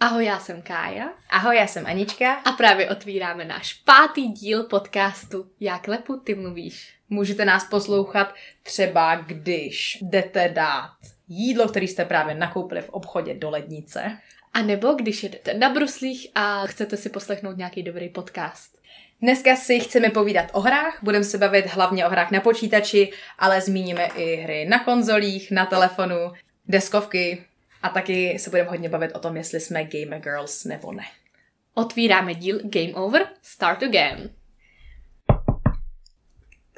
Ahoj, já jsem Kája. Ahoj, já jsem Anička. A právě otvíráme náš pátý díl podcastu Jak lepu ty mluvíš. Můžete nás poslouchat třeba, když jdete dát jídlo, který jste právě nakoupili v obchodě do lednice. A nebo když jedete na bruslích a chcete si poslechnout nějaký dobrý podcast. Dneska si chceme povídat o hrách, budeme se bavit hlavně o hrách na počítači, ale zmíníme i hry na konzolích, na telefonu, deskovky a taky se budeme hodně bavit o tom, jestli jsme gamer girls nebo ne. Otvíráme díl Game Over, Start Again.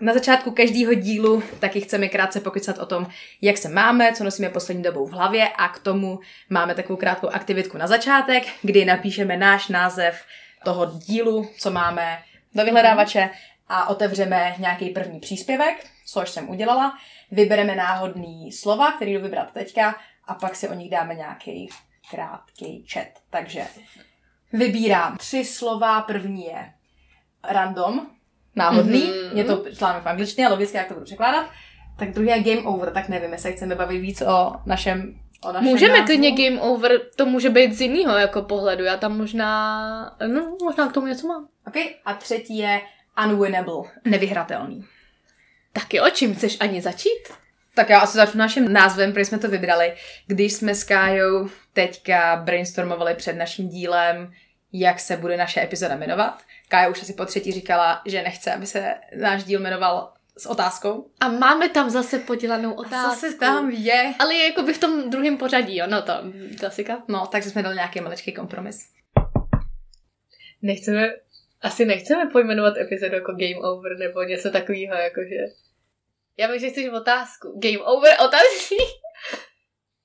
Na začátku každého dílu taky chceme krátce pokycat o tom, jak se máme, co nosíme poslední dobou v hlavě a k tomu máme takovou krátkou aktivitku na začátek, kdy napíšeme náš název toho dílu, co máme do vyhledávače a otevřeme nějaký první příspěvek, což jsem udělala. Vybereme náhodný slova, který jdu vybrat teďka a pak si o nich dáme nějaký krátký chat. Takže vybírám tři slova. První je random, náhodný. Mm-hmm. Je to článek v angličtině, logicky, jak to budu překládat. Tak druhý je game over, tak nevím, jestli chceme bavit víc o našem o našem Můžeme názvu. klidně game over, to může být z jiného jako pohledu. Já tam možná, no možná k tomu něco mám. OK, a třetí je unwinnable, nevyhratelný. Taky o čím chceš ani začít? Tak já asi začnu naším názvem, protože jsme to vybrali, když jsme s Kájou teďka brainstormovali před naším dílem, jak se bude naše epizoda jmenovat. Kája už asi po třetí říkala, že nechce, aby se náš díl jmenoval s otázkou. A máme tam zase podělanou otázku. Zase tam je. Ale je jako by v tom druhém pořadí, jo, no to klasika. No, takže jsme dali nějaký maličký kompromis. Nechceme, asi nechceme pojmenovat epizodu jako Game Over nebo něco takového, jakože... Já vím, že chceš otázku. Game Over, otázky?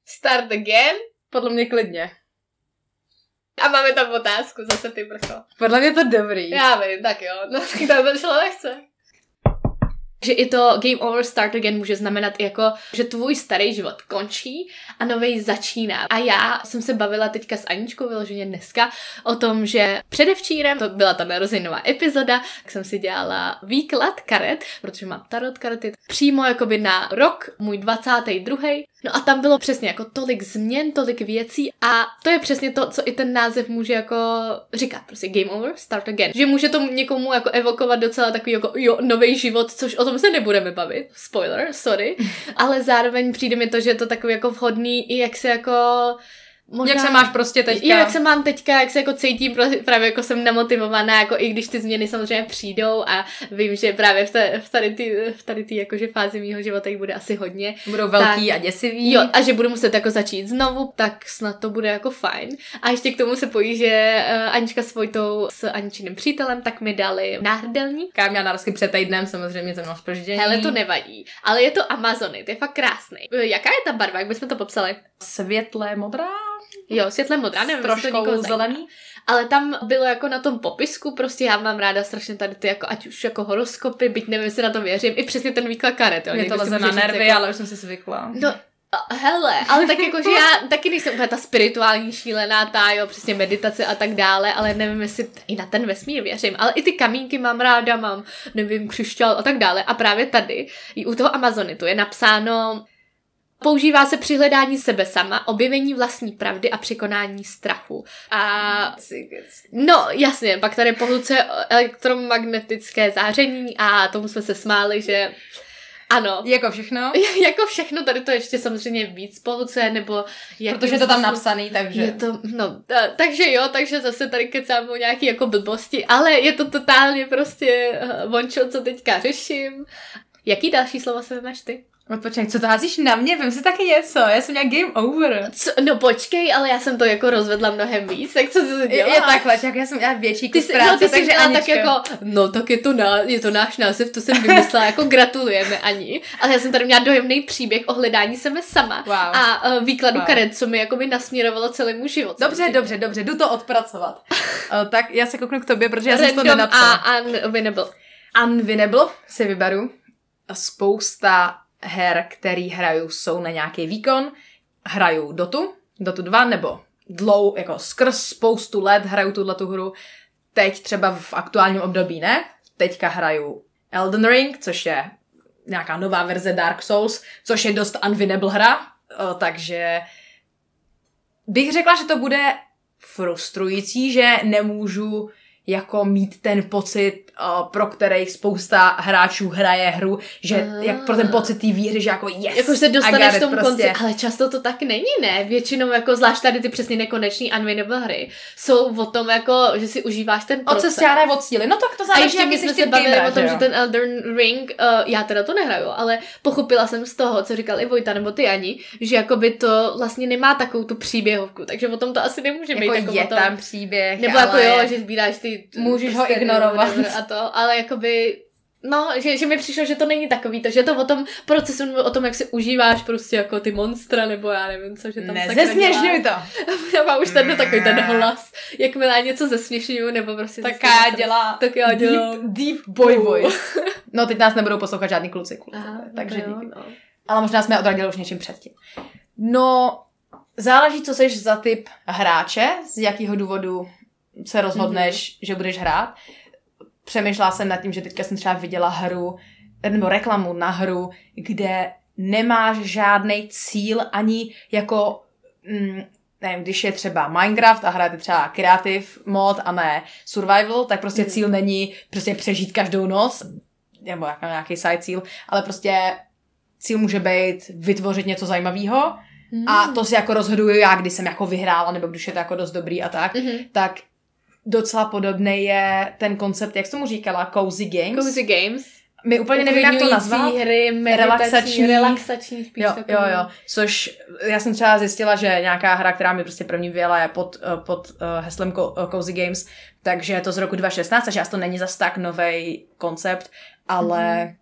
Start again? Podle mě klidně. A máme tam otázku, zase ty brcho. Podle mě to dobrý. Já vím, tak jo, no tak to by šlo lehce. Že i to Game Over Start Again může znamenat jako, že tvůj starý život končí a nový začíná. A já jsem se bavila teďka s Aničkou vyloženě dneska o tom, že předevčírem, to byla ta narozeninová epizoda, tak jsem si dělala výklad karet, protože mám tarot karety, přímo jakoby na rok, můj 22. No a tam bylo přesně jako tolik změn, tolik věcí a to je přesně to, co i ten název může jako říkat, prostě game over, start again. Že může to někomu jako evokovat docela takový jako jo, nový život, což o tom se nebudeme bavit, spoiler, sorry, ale zároveň přijde mi to, že je to takový jako vhodný i jak se jako Možná, jak se máš prostě teďka? Jak se mám teďka, jak se jako cítím, právě jako jsem nemotivovaná, jako i když ty změny samozřejmě přijdou a vím, že právě v, té, v tady ty, v tady ty jakože fázi mýho života jich bude asi hodně. Budou velký tak, a děsivý. Jo, a že budu muset jako začít znovu, tak snad to bude jako fajn. A ještě k tomu se pojí, že uh, Anička s Vojtou s Aničiným přítelem, tak mi dali náhrdelník. Kam měla narozky před týdnem, samozřejmě jsem měla spoždění. Hele, to nevadí, ale je to Amazony, to je fakt krásný. Jaká je ta barva, jak bychom to popsali? Světle modrá? Jo, světle modrá, nevím, trošku to zelený. Ale tam bylo jako na tom popisku, prostě já mám ráda strašně tady ty, jako, ať už jako horoskopy, byť nevím, jestli na to věřím, i přesně ten výklad karet. Jo. Mě to leze na nervy, jako... ale už jsem si zvykla. No, hele, ale tak jako, že já taky nejsem úplně ta spirituální šílená, ta, jo, přesně meditace a tak dále, ale nevím, jestli i na ten vesmír věřím, ale i ty kamínky mám ráda, mám, nevím, křišťál a tak dále. A právě tady, i u toho Amazonitu je napsáno, Používá se při hledání sebe sama, objevení vlastní pravdy a překonání strachu. A no jasně, pak tady pohluce elektromagnetické záření a tomu jsme se smáli, že ano. Jako všechno? jako všechno, tady to ještě samozřejmě víc pohluce, nebo... Protože je to tam napsaný, takže... Je to, no, a, takže jo, takže zase tady kecám o nějaký jako blbosti, ale je to totálně prostě vončo, co teďka řeším. Jaký další slova se máš ty? No počkej, co to házíš na mě? Vím si taky něco, já jsem nějak game over. Co? No počkej, ale já jsem to jako rozvedla mnohem víc, tak co ty děláš? Je, je takhle, jak já jsem měla větší kus ty práce, no, ty takže jsi tak jako, no tak je to, ná, je to náš název, to jsem vymyslela, jako gratulujeme Ani. Ale já jsem tady měla dojemný příběh o hledání sebe sama wow. a uh, výkladu wow. karet, co mi jako by nasměrovalo celému život. Dobře, dobře, dobře, jdu to odpracovat. uh, tak já se kouknu k tobě, protože já jsem to nenapsala. a unwinnable. Unwinnable si vyberu. Spousta her, který hraju, jsou na nějaký výkon. Hraju Dotu, Dotu 2, nebo dlou, jako skrz spoustu let hraju tuhle tu hru. Teď třeba v aktuálním období ne. Teďka hraju Elden Ring, což je nějaká nová verze Dark Souls, což je dost unwinnable hra, takže bych řekla, že to bude frustrující, že nemůžu jako mít ten pocit, uh, pro který spousta hráčů hraje hru, že Aha. jak pro ten pocit té víry, že jako yes, Jako se dostaneš v tom prostě. konci, ale často to tak není, ne? Většinou jako zvlášť tady ty přesně nekonečný unwinnable hry jsou o tom jako, že si užíváš ten proces. cesty, a ne od síly. No tak to A záleží, ještě jak my jsme se bavili o tom, že že ten Elden Ring, uh, já teda to nehraju, ale pochopila jsem z toho, co říkal i Vojta nebo ty Ani, že jakoby to vlastně nemá takovou tu příběhovku, takže o tom to asi nemůže být. jako jako je o tom, tam příběh, nebo ale... jako jo, že sbíráš ty... Můžeš ho ignorovat. A to, ale jakoby No, že, že mi přišlo, že to není takový to, že to o tom procesu, o tom, jak si užíváš prostě jako ty monstra, nebo já nevím co, že tam sakra Nezesměšňuj děláš. to. Já mám už ten takový ten hlas, jakmile já něco zesměšňuju, nebo prostě... Tak já dělá Tak já dělám. deep, deep boy voice. No teď nás nebudou poslouchat žádný kluci, kluci Aha, takže no, díky. no. Ale možná jsme odradili už něčím předtím. No, záleží, co jsi za typ hráče, z jakého důvodu se rozhodneš, mm-hmm. že budeš hrát. Přemýšlela jsem nad tím, že teďka jsem třeba viděla hru, nebo reklamu na hru, kde nemáš žádný cíl ani jako, mm, nevím, když je třeba Minecraft a hrajete třeba Creative mod a ne Survival, tak prostě Mhm. cíl není prostě přežít každou noc, nebo jako nějaký side cíl, ale prostě cíl může být vytvořit něco zajímavého a to si jako rozhoduju já, kdy jsem jako vyhrála, nebo když je to jako dost dobrý a tak, Mhm. tak docela podobný je ten koncept, jak jsi tomu říkala, cozy games. Cozy Games. My úplně nevím, jak to nazvat. hry, Relaxační. relaxační spíš Jo, takový. jo, jo. Což já jsem třeba zjistila, že nějaká hra, která mi prostě první vyjela, je pod, eh, pod uh, heslem eh, Cozy Games, takže je to z roku 2016, takže asi to není zas tak nový koncept, ale Mhm.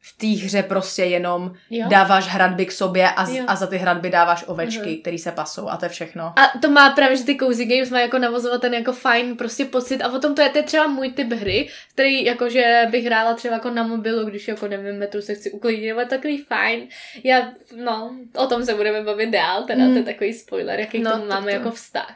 V té hře prostě jenom Jo. dáváš hradby k sobě a, z- a za ty hradby dáváš ovečky, Mhm. které se pasou a to je všechno. A to má právě, že ty cozy games má jako navozovat ten jako fajn prostě pocit a o tom to je, to je třeba můj typ hry, který jakože bych hrála třeba jako na mobilu, když jako nevím, metru se chci uklidnit, ale takový fajn. Já, no, o tom se budeme bavit dál, teda Mm. to je takový spoiler, jaký No, k tomu máme to- jako vztah.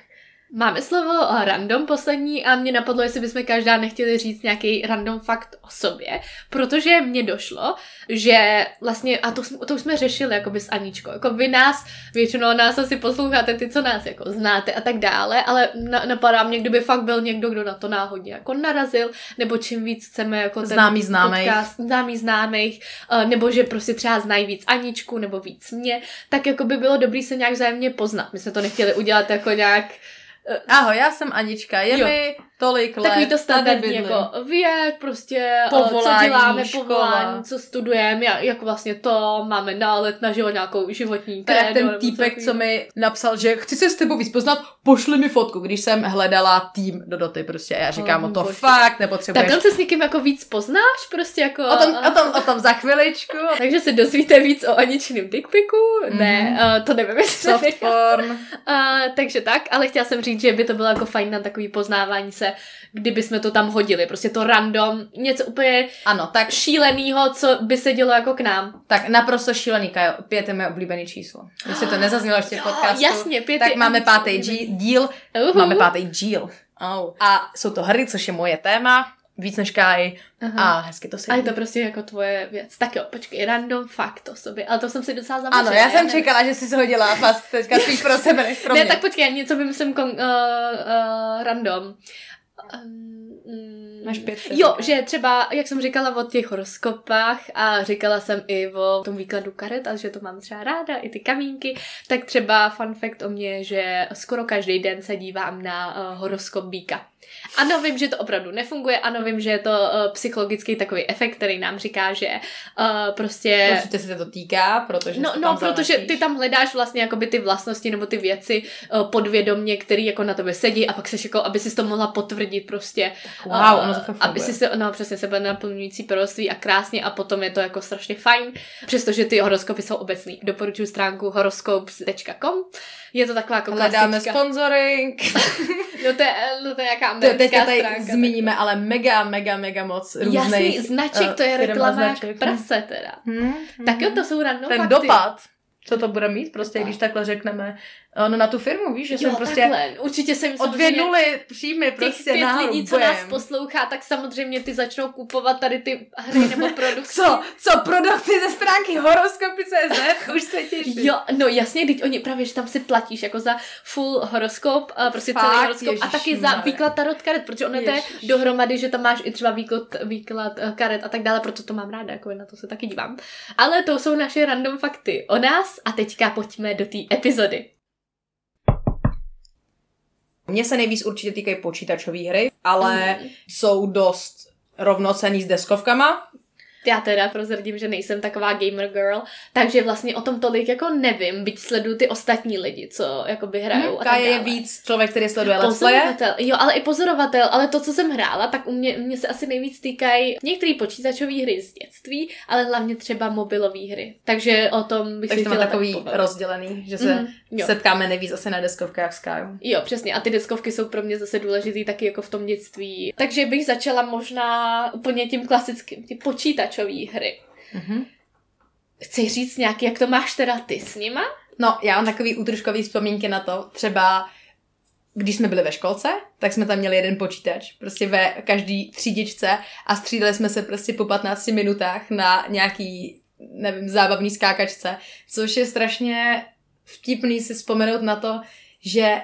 Máme slovo eh, random poslední a mě napadlo, jestli bychom každá nechtěli říct nějaký random fakt o sobě, protože mně došlo, že vlastně, a to, jsme- to už jsme řešili jakoby s Aničkou, jako vy nás, většinou nás asi posloucháte ty, co nás jako znáte a tak dále, ale na, napadá mě, kdyby fakt byl někdo, kdo na to náhodně jako narazil, nebo čím víc chceme jako ten Známý známej. podcast, známý známých, eh, nebo že prostě třeba znají víc Aničku, nebo víc mě, tak jako by bylo dobrý se nějak vzájemně poznat. My jsme to nechtěli udělat jako nějak Ahoj, já jsem Anička, je Jo. mi tolik let, Takový to standardní jako věk, prostě Povolání, co děláme, škola. povolání, co studujeme, jak, jak vlastně to, máme nálet na život, nějakou životní krédo, ten týpek, co mi napsal, že chci se s tebou víc poznat, pošli mi fotku, když jsem hledala tým do doty prostě. Já říkám, Oh, o to bože. fakt nepotřebuješ. Takhle se s někým jako víc poznáš, prostě jako... O tom, o, tom, o tom za chviličku. Takže se dozvíte víc o Aničným dickpiku? Mm-hmm. Ne, uh, to nevím, jestli Soft porn. Uh, takže tak, ale chtěla jsem říct, že by to bylo jako fajn na takový poznávání se, kdyby jsme to tam hodili. Prostě to random, něco úplně Ano, tak, šílenýho, co by se dělo jako k nám. tak naprosto šílený, Kajo. Pět je moje oblíbené číslo. Jestli to nezaznělo ještě v podcastu, jasně, pět tak máme pátý díl. Uhu. Máme pátý díl. Oh. A jsou to hry, což je moje téma. Víc než Káji. Aha. A hezky to A je to prostě jako tvoje věc. Tak jo, počkej, random fakt o sobě. Ale to jsem si docela zavařila. Ano, já jsem čekala, že jsi se hodila fast teďka spíš pro sebe než pro Ne, mě. tak počkej, něco vymyslím kon, uh, uh, random. Um, mm, Máš pět Jo, že třeba, jak jsem říkala o těch horoskopách a říkala jsem i o tom výkladu karet a že to mám třeba ráda, i ty kamínky, tak třeba fun fact o mě, že skoro každý den se dívám na uh, horoskop býka. Ano, vím, že to opravdu nefunguje, ano, vím, že je to uh, psychologický takový efekt, který nám říká, že uh, prostě... Určitě se to týká, protože No, no protože ty tam hledáš vlastně jakoby ty vlastnosti nebo ty věci uh, podvědomně, které jako na tebe sedí a pak seš jako, aby si to mohla potvrdit prostě. Wow, uh, ono to Aby si se, no přesně sebe naplňující proroctví a krásně a potom je to jako strašně fajn, přestože ty horoskopy jsou obecný. Doporučuji stránku horoskopes.com. Je to taková jako Hledáme sponsoring. No to je, no to je nějaká To americká teďka tady stránka. zmíníme, ale mega, mega, mega moc různých Jasný, značek, eh, to je reklama jak prase teda. Hmm, Tak jo, hmm. to jsou random Ten fakty. dopad, co to bude mít, prostě když takhle řekneme no, na tu firmu, víš, že jsem Jo, prostě takhle. Určitě jsem o dvě nuly příjmy těch prostě pět nahoru, lidí, co nás poslouchá, tak samozřejmě ty začnou kupovat tady ty hry nebo produkty. Co? Co produkty ze stránky horoskopy.cz? Už se těším. Jo, no jasně, teď oni právě, že tam si platíš jako za full horoskop, a prostě celý Fakt? horoskop a taky za výklad tarot karet, protože ono to je dohromady, že tam máš i třeba výklad, výklad eh, karet a tak dále, proto to mám ráda, jako na to se taky dívám. Ale to jsou naše random fakty o nás a teďka pojďme do té epizody. Mně se nejvíc určitě týkají počítačové hry, ale Mhm. jsou dost rovnocený s deskovkama. Já teda prozradím, že nejsem taková gamer girl, takže vlastně o tom tolik jako nevím, byť sleduju ty ostatní lidi, co jakoby hrajou a tak Kaja je víc člověk, který sleduje let's. Pozorovatel, jo, ale i pozorovatel, ale to, co jsem hrála, tak u mě, mě se asi nejvíc týkají některé počítačové hry z dětství, ale hlavně třeba mobilové hry. Takže o tom bych Takže si to takový tak rozdělený, že se Mhm, jo. setkáme nejvíc asi na deskovkách s Kajou. Jo, přesně. A ty deskovky jsou pro mě zase důležitý taky jako v tom dětství. Takže bych začala možná úplně tím klasickým, ty počítačové hry. Mhm. Chci říct nějaký, jak to máš teda ty s nima? No, já mám takový útržkový vzpomínky na to, třeba když jsme byli ve školce, tak jsme tam měli jeden počítač, prostě ve každý třídičce a střídali jsme se prostě po 15 minutách na nějaký, nevím, zábavný skákačce, což je strašně vtipný si vzpomenout na to, že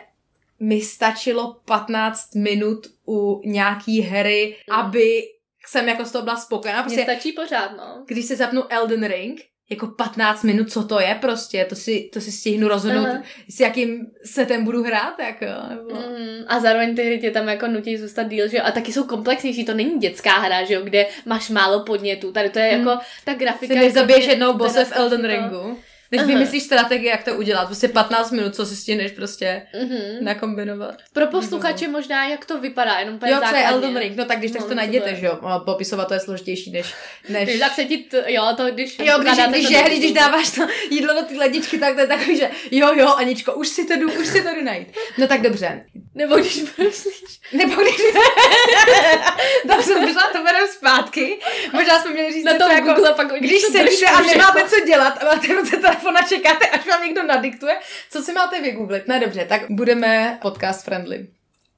mi stačilo 15 minut u nějaký hry, aby jsem jako z toho byla spokojená. Mně Prostě stačí pořád, no. když se zapnu Elden Ring, jako 15 minut, co to je prostě, to si, to si stihnu rozhodnout, Aha. s jakým setem budu hrát, jako, nebo... Mm, a zároveň ty hry tě tam jako nutí zůstat díl, že jo? A taky jsou komplexnější, to není dětská hra, že jo? Kde máš málo podnětů. Tady to je Hmm. jako ta grafika. Si než je pro zabiješ mě jednou bose v Elden to- Ringu, než Aha. vymyslíš strategii, jak to udělat, prostě 15 minut, co si stihneš prostě Mhm. nakombinovat. Pro posluchače možná, jak to vypadá, jenom Jo, co je. Elden Ring, no tak když tak No, to najděte, že jo, popisovat to je složitější než... než... Tak se ti, t- jo, to když... Jo, když, když, to když, dáváš to jídlo do ty ledničky, tak to je takový, že jo, jo, Aničko, už si to jdu, už si to jdu najít. No tak dobře. Nebo když myslíš. Nebo když... dobře, možná to bereme zpátky. Možná jsme měli říct Na něco tom jako... Google pak Když to sedíte a nemáte co dělat a máte ruce telefon a čekáte, až vám někdo nadiktuje, co si máte vygooglit. Ne, dobře, tak budeme podcast friendly.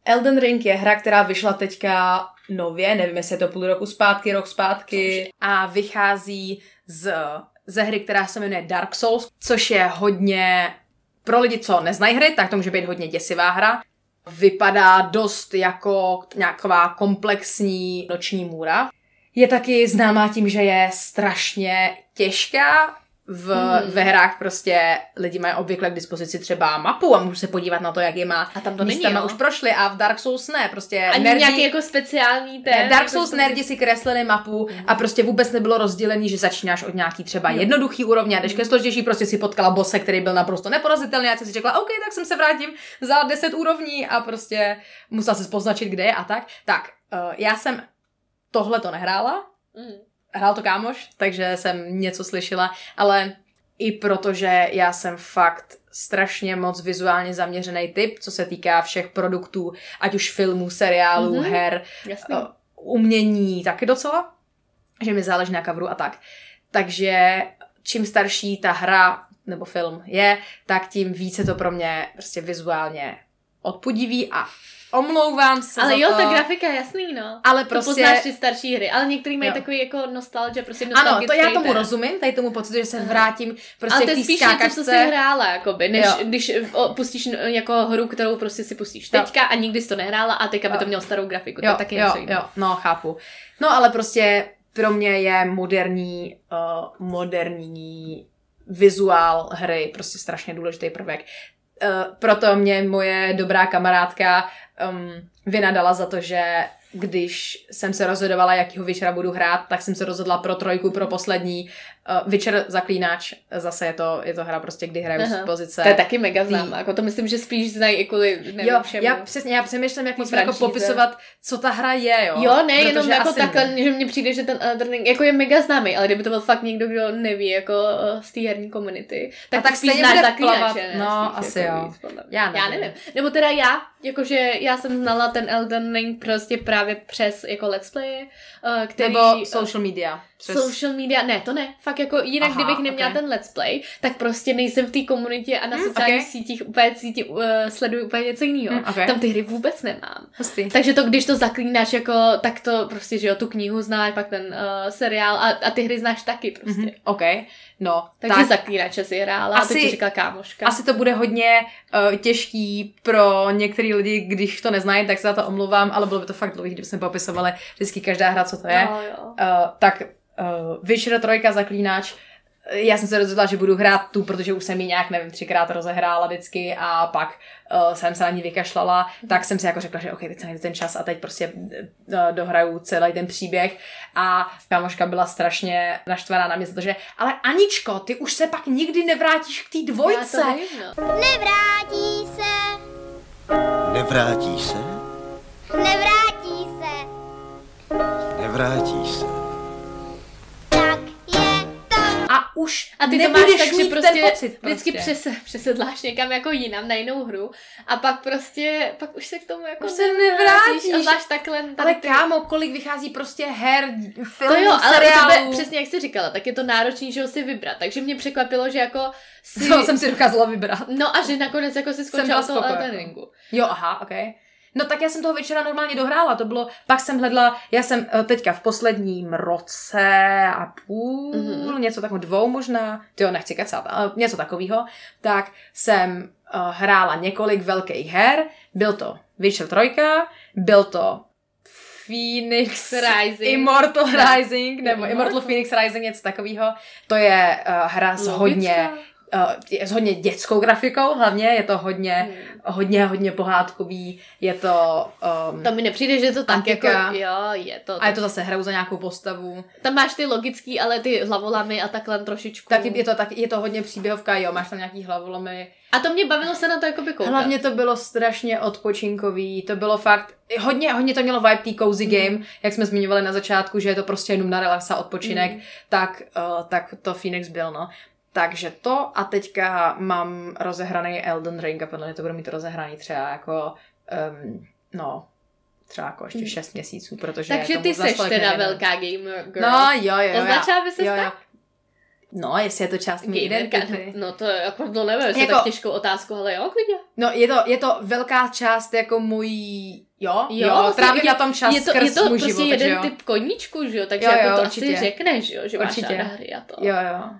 Elden Ring je hra, která vyšla teďka nově, nevím, jestli je to půl roku zpátky, rok zpátky a vychází z, ze hry, která se jmenuje Dark Souls, což je hodně, pro lidi, co neznají hry, tak to může být hodně děsivá hra. Vypadá dost jako nějaká komplexní noční můra. Je taky známá tím, že je strašně těžká. V, Hmm. Ve hrách prostě lidi mají obvykle k dispozici třeba mapu a můžu se podívat na to, jak je má A tam to není, jo? už prošli a v Dark Souls ne, prostě Ani nerdi, nějaký jako speciální ten... ne, Dark jako Souls nerdi si kreslili mapu a prostě vůbec nebylo rozdělený, že začínáš od nějaký třeba jednoduchý úrovně a jdeš ke složitější, prostě si potkala bose, který byl naprosto neporazitelný a ty si řekla, OK, tak jsem se vrátím za 10 úrovní a prostě musela se poznačit, kde je a tak. Tak, uh, já jsem tohle to nehrála, Mm. Hrál to kámoš, takže jsem něco slyšela, ale i protože já jsem fakt strašně moc vizuálně zaměřený typ, co se týká všech produktů, ať už filmů, seriálů, Mhm. mm-hmm. her, Jasný. uh, umění taky docela, že mi záleží na coveru a tak. Takže čím starší ta hra nebo film je, tak tím více to pro mě prostě vizuálně odpudivý a omlouvám se Ale za jo, to. ta grafika je jasný, no. Ale Prostě... To poznáš ty starší hry, ale některý mají Jo. takový jako nostalgia, prostě Ano, to já tomu ten. rozumím, tady tomu pocitu, že se vrátím prostě ale to je spíš něco, co jsi hrála, jakoby, než Jo. když o, pustíš jako hru, kterou prostě si pustíš Jo. teďka a nikdy jsi to nehrála a teďka by to mělo starou grafiku. To Jo, je taky jo, něco jiného. jo, no chápu. No ale prostě pro mě je moderní, uh, moderní vizuál hry prostě strašně důležitý prvek. Uh, proto mě moje dobrá kamarádka um, vynadala za to, že když jsem se rozhodovala, jakýho večera budu hrát, tak jsem se rozhodla pro trojku, pro poslední. Uh, Večer zaklínač, zase je to, je to hra prostě, kdy hraju Aha. z pozice. To je taky mega známá, jako to myslím, že spíš znají i kvůli nevím Jo, čemu. já přesně, já přemýšlím, jak moc jako popisovat, co ta hra je, jo. Jo, ne, Protože jenom jako takhle, ne. že mně přijde, že ten Elden Ring jako je mega známý, ale kdyby to byl fakt někdo, kdo neví, jako uh, z té herní komunity, tak, A tak spíš zaklínače, plavat. ne? No, Spíš asi jako jo. víc. Já nevím. já nevím. Nebo teda já, jakože já jsem znala ten Elden Ring prostě právě přes jako let's play, uh, který... Nebo social media. Přes... Social media, ne, to ne, fakt jako jinak, Aha, kdybych neměla okay. ten let's play, tak prostě nejsem v té komunitě a na Hmm, sociálních okay. sítích úplně síti, uh, sleduju úplně něco jiného. Hmm, okay. Tam ty hry vůbec nemám. Hustý. Takže to, když to zaklínáš jako, tak to prostě, že jo, tu knihu znáš, pak ten uh, seriál a, a ty hry znáš taky prostě. Mhm, OK, no, Takže tak zaklínače si hrála, Asi- a to ti říkala kámoška. asi to bude hodně uh, těžký pro některý lidi, když to neznají, tak se za to omluvám, ale bylo by to fakt dlouhý, kdybychom popisovali vždycky každá hra, co to je. No, jo. Uh, tak uh, Witcher 3 zaklínač, já jsem se rozhodla, že budu hrát tu, protože už jsem ji nějak, nevím, třikrát rozehrála vždycky a pak uh, jsem se na ní vykašlala, tak jsem si jako řekla, že ok, teď se najde ten čas a teď prostě uh, dohraju celý ten příběh a kámoška byla strašně naštvaná na mě za to, že ale Aničko, ty už se pak nikdy nevrátíš k té dvojce. Já to vím, no. Nevrátí se, Nevrátí se? nevrátí se, Nevrátí se. Už A ty to máš tak, že prostě, ten pocit vždycky prostě. přes, přesedláš někam jako jinam na jinou hru a pak prostě, pak už se k tomu jako Už se nevrátíš. A zvlášť takhle tady Ale ty- kámo, kolik vychází prostě her, filmů, To jo, ale seriálů. tebe, přesně jak jsi říkala, tak je to náročný, že ho si vybrat. Takže mě překvapilo, že jako si... Co jsem si dokázala vybrat. No a že nakonec jako si skončila. Elden Ringu. Jo, aha, ok. No tak já jsem toho večera normálně dohrála, to bylo, pak jsem hledala, já jsem eh, teďka v posledním roce a půl, Mhm. mm-hmm. něco takového, dvou možná, jo, nechci kecat, ale něco takového, tak jsem uh, hrála několik velkých her, byl to Witcher 3, byl to Phoenix Rising. Immortal. Rising, nebo Immortal. Immortal Phoenix Rising, něco takového. To je uh, hra s hodně, uh, je s hodně dětskou grafikou hlavně, je to hodně, Hmm. hodně, hodně pohádkový, je to... Um, To mi nepřijde, že to tak Antika. jako, jo, je to. a je to zase hrou za nějakou postavu. Tam máš ty logický, ale ty hlavolamy a takhle trošičku. Taky je to, tak, je to hodně příběhovka, jo, máš tam nějaký hlavolomy. A to mě bavilo se na to jako koukat. Hlavně to bylo strašně odpočinkový, to bylo fakt, hodně, hodně to mělo vibe tý cozy Mm. game, jak jsme zmiňovali na začátku, že je to prostě jenom na relax a odpočinek, Mm. tak, uh, tak to Phoenix byl, no. Takže to a teďka mám rozehraný Elden Ring a podle mě to budu mít rozehraný třeba jako, um, no, třeba jako ještě 6 měsíců, protože Takže ty seš teda nevěnuju. velká gamer girl. No, jo, jo, jo. Označila by se tak? No, jestli je to část mý identity. no to jako to nevím, jestli Jako- jako... tak těžkou otázku, ale jo, klidně. No, je to, je to velká část jako mojí, jo, jo, jo vlastně trávím je- na tom čas je to, skrz je to můj prostě život, jeden jo. typ koníčku, že jo, takže Jo, jako jo, to určitě. asi řekneš, jo, že máš Určitě. ráda hry a to. Jo, jo.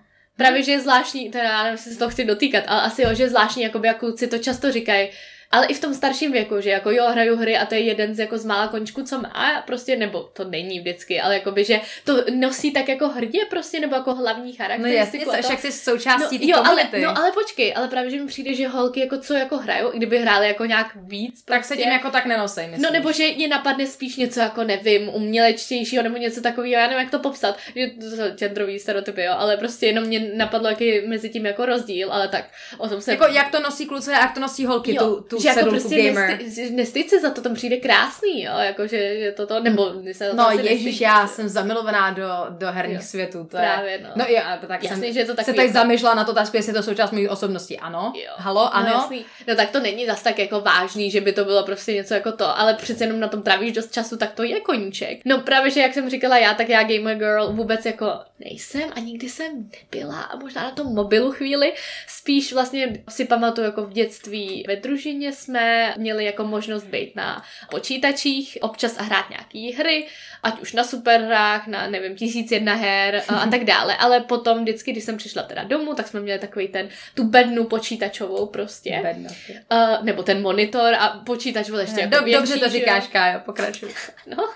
Právě, že je zvláštní, teda já nevím, jestli se to chci dotýkat, ale asi jo, že je zvláštní, jakoby jak kluci to často říkají, ale i v tom starším věku, že jako jo, hraju hry a to je jeden z jako z mála končků, co má, prostě, nebo to není vždycky, ale jakoby, že to nosí tak jako hrdě prostě, nebo jako hlavní No charakteristiku. jasně, to- však jsi součástí no, jo, ale, no ale počkej, ale právě, že mi přijde, že holky jako co jako hrajou, i kdyby hrály jako nějak víc, tak se tím jako tak nenosej, myslím. No nebo že je napadne spíš něco jako, nevím, umělečtějšího nebo něco takového, já nevím, jak to popsat, že to jsou genderový stereotypy, jo, ale prostě jenom mě napadlo, jaký mezi tím jako rozdíl, ale tak o tom se... Jako jak to nosí kluci a jak to nosí holky, jo, tu, tu že jako prostě gamer. Nestý, nestyď se za to, tam přijde krásný, jo, jako že, že toto, nebo my se to No ježíš, já jo. jsem zamilovaná do, do herních Jo. světů. To je... Právě, no. No jo, ale tak Jasně, jsem že je to se teď jako- zamýšlela na to otázku, jestli je to součást mojí osobnosti. Ano, Jo. halo, ano. No, jasný. no tak to není zas tak jako vážný, že by to bylo prostě něco jako to, ale přece jenom na tom trávíš dost času, tak to je koníček. No právě, že jak jsem říkala já, tak já gamer girl vůbec jako nejsem a nikdy jsem nebyla a možná na tom mobilu chvíli. Spíš vlastně si pamatuju jako v dětství ve družině jsme měli jako možnost být na počítačích, občas a hrát nějaký hry, ať už na superhrách, na nevím, tisíc jedna her a, a tak dále, ale potom vždycky, když jsem přišla teda domů, tak jsme měli takový ten, tu bednu počítačovou prostě. Bedno. Uh, nebo ten monitor a počítač byl ještě jako Dob, větší, dobře to říkáš, Kájo, pokračuj. No,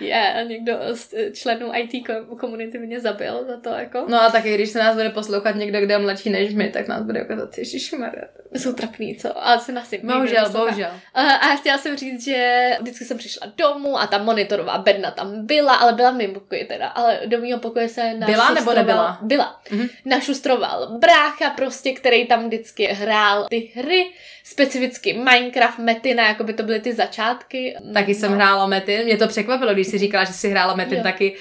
je, a někdo z členů IT ko- komunity mě zabil za to, jako. No a taky, když se nás bude poslouchat někdo, kdo je mladší než my, tak nás bude ukázat, ježišmarja. Jsou trapný, co? A se asi Bohužel, bohužel. A, a chtěla jsem říct, že vždycky jsem přišla domů a ta monitorová bedna tam byla, ale byla v mém pokoji teda, ale do mého pokoje se Byla nebo nebyla? Byla. Mhm. Našustroval brácha prostě, který tam vždycky hrál ty hry, specificky Minecraft, Metina, jako by to byly ty začátky. Taky jsem No, hrála Metin. Mě to překvapilo, když si říkala, že si hrála Metin Jo. taky.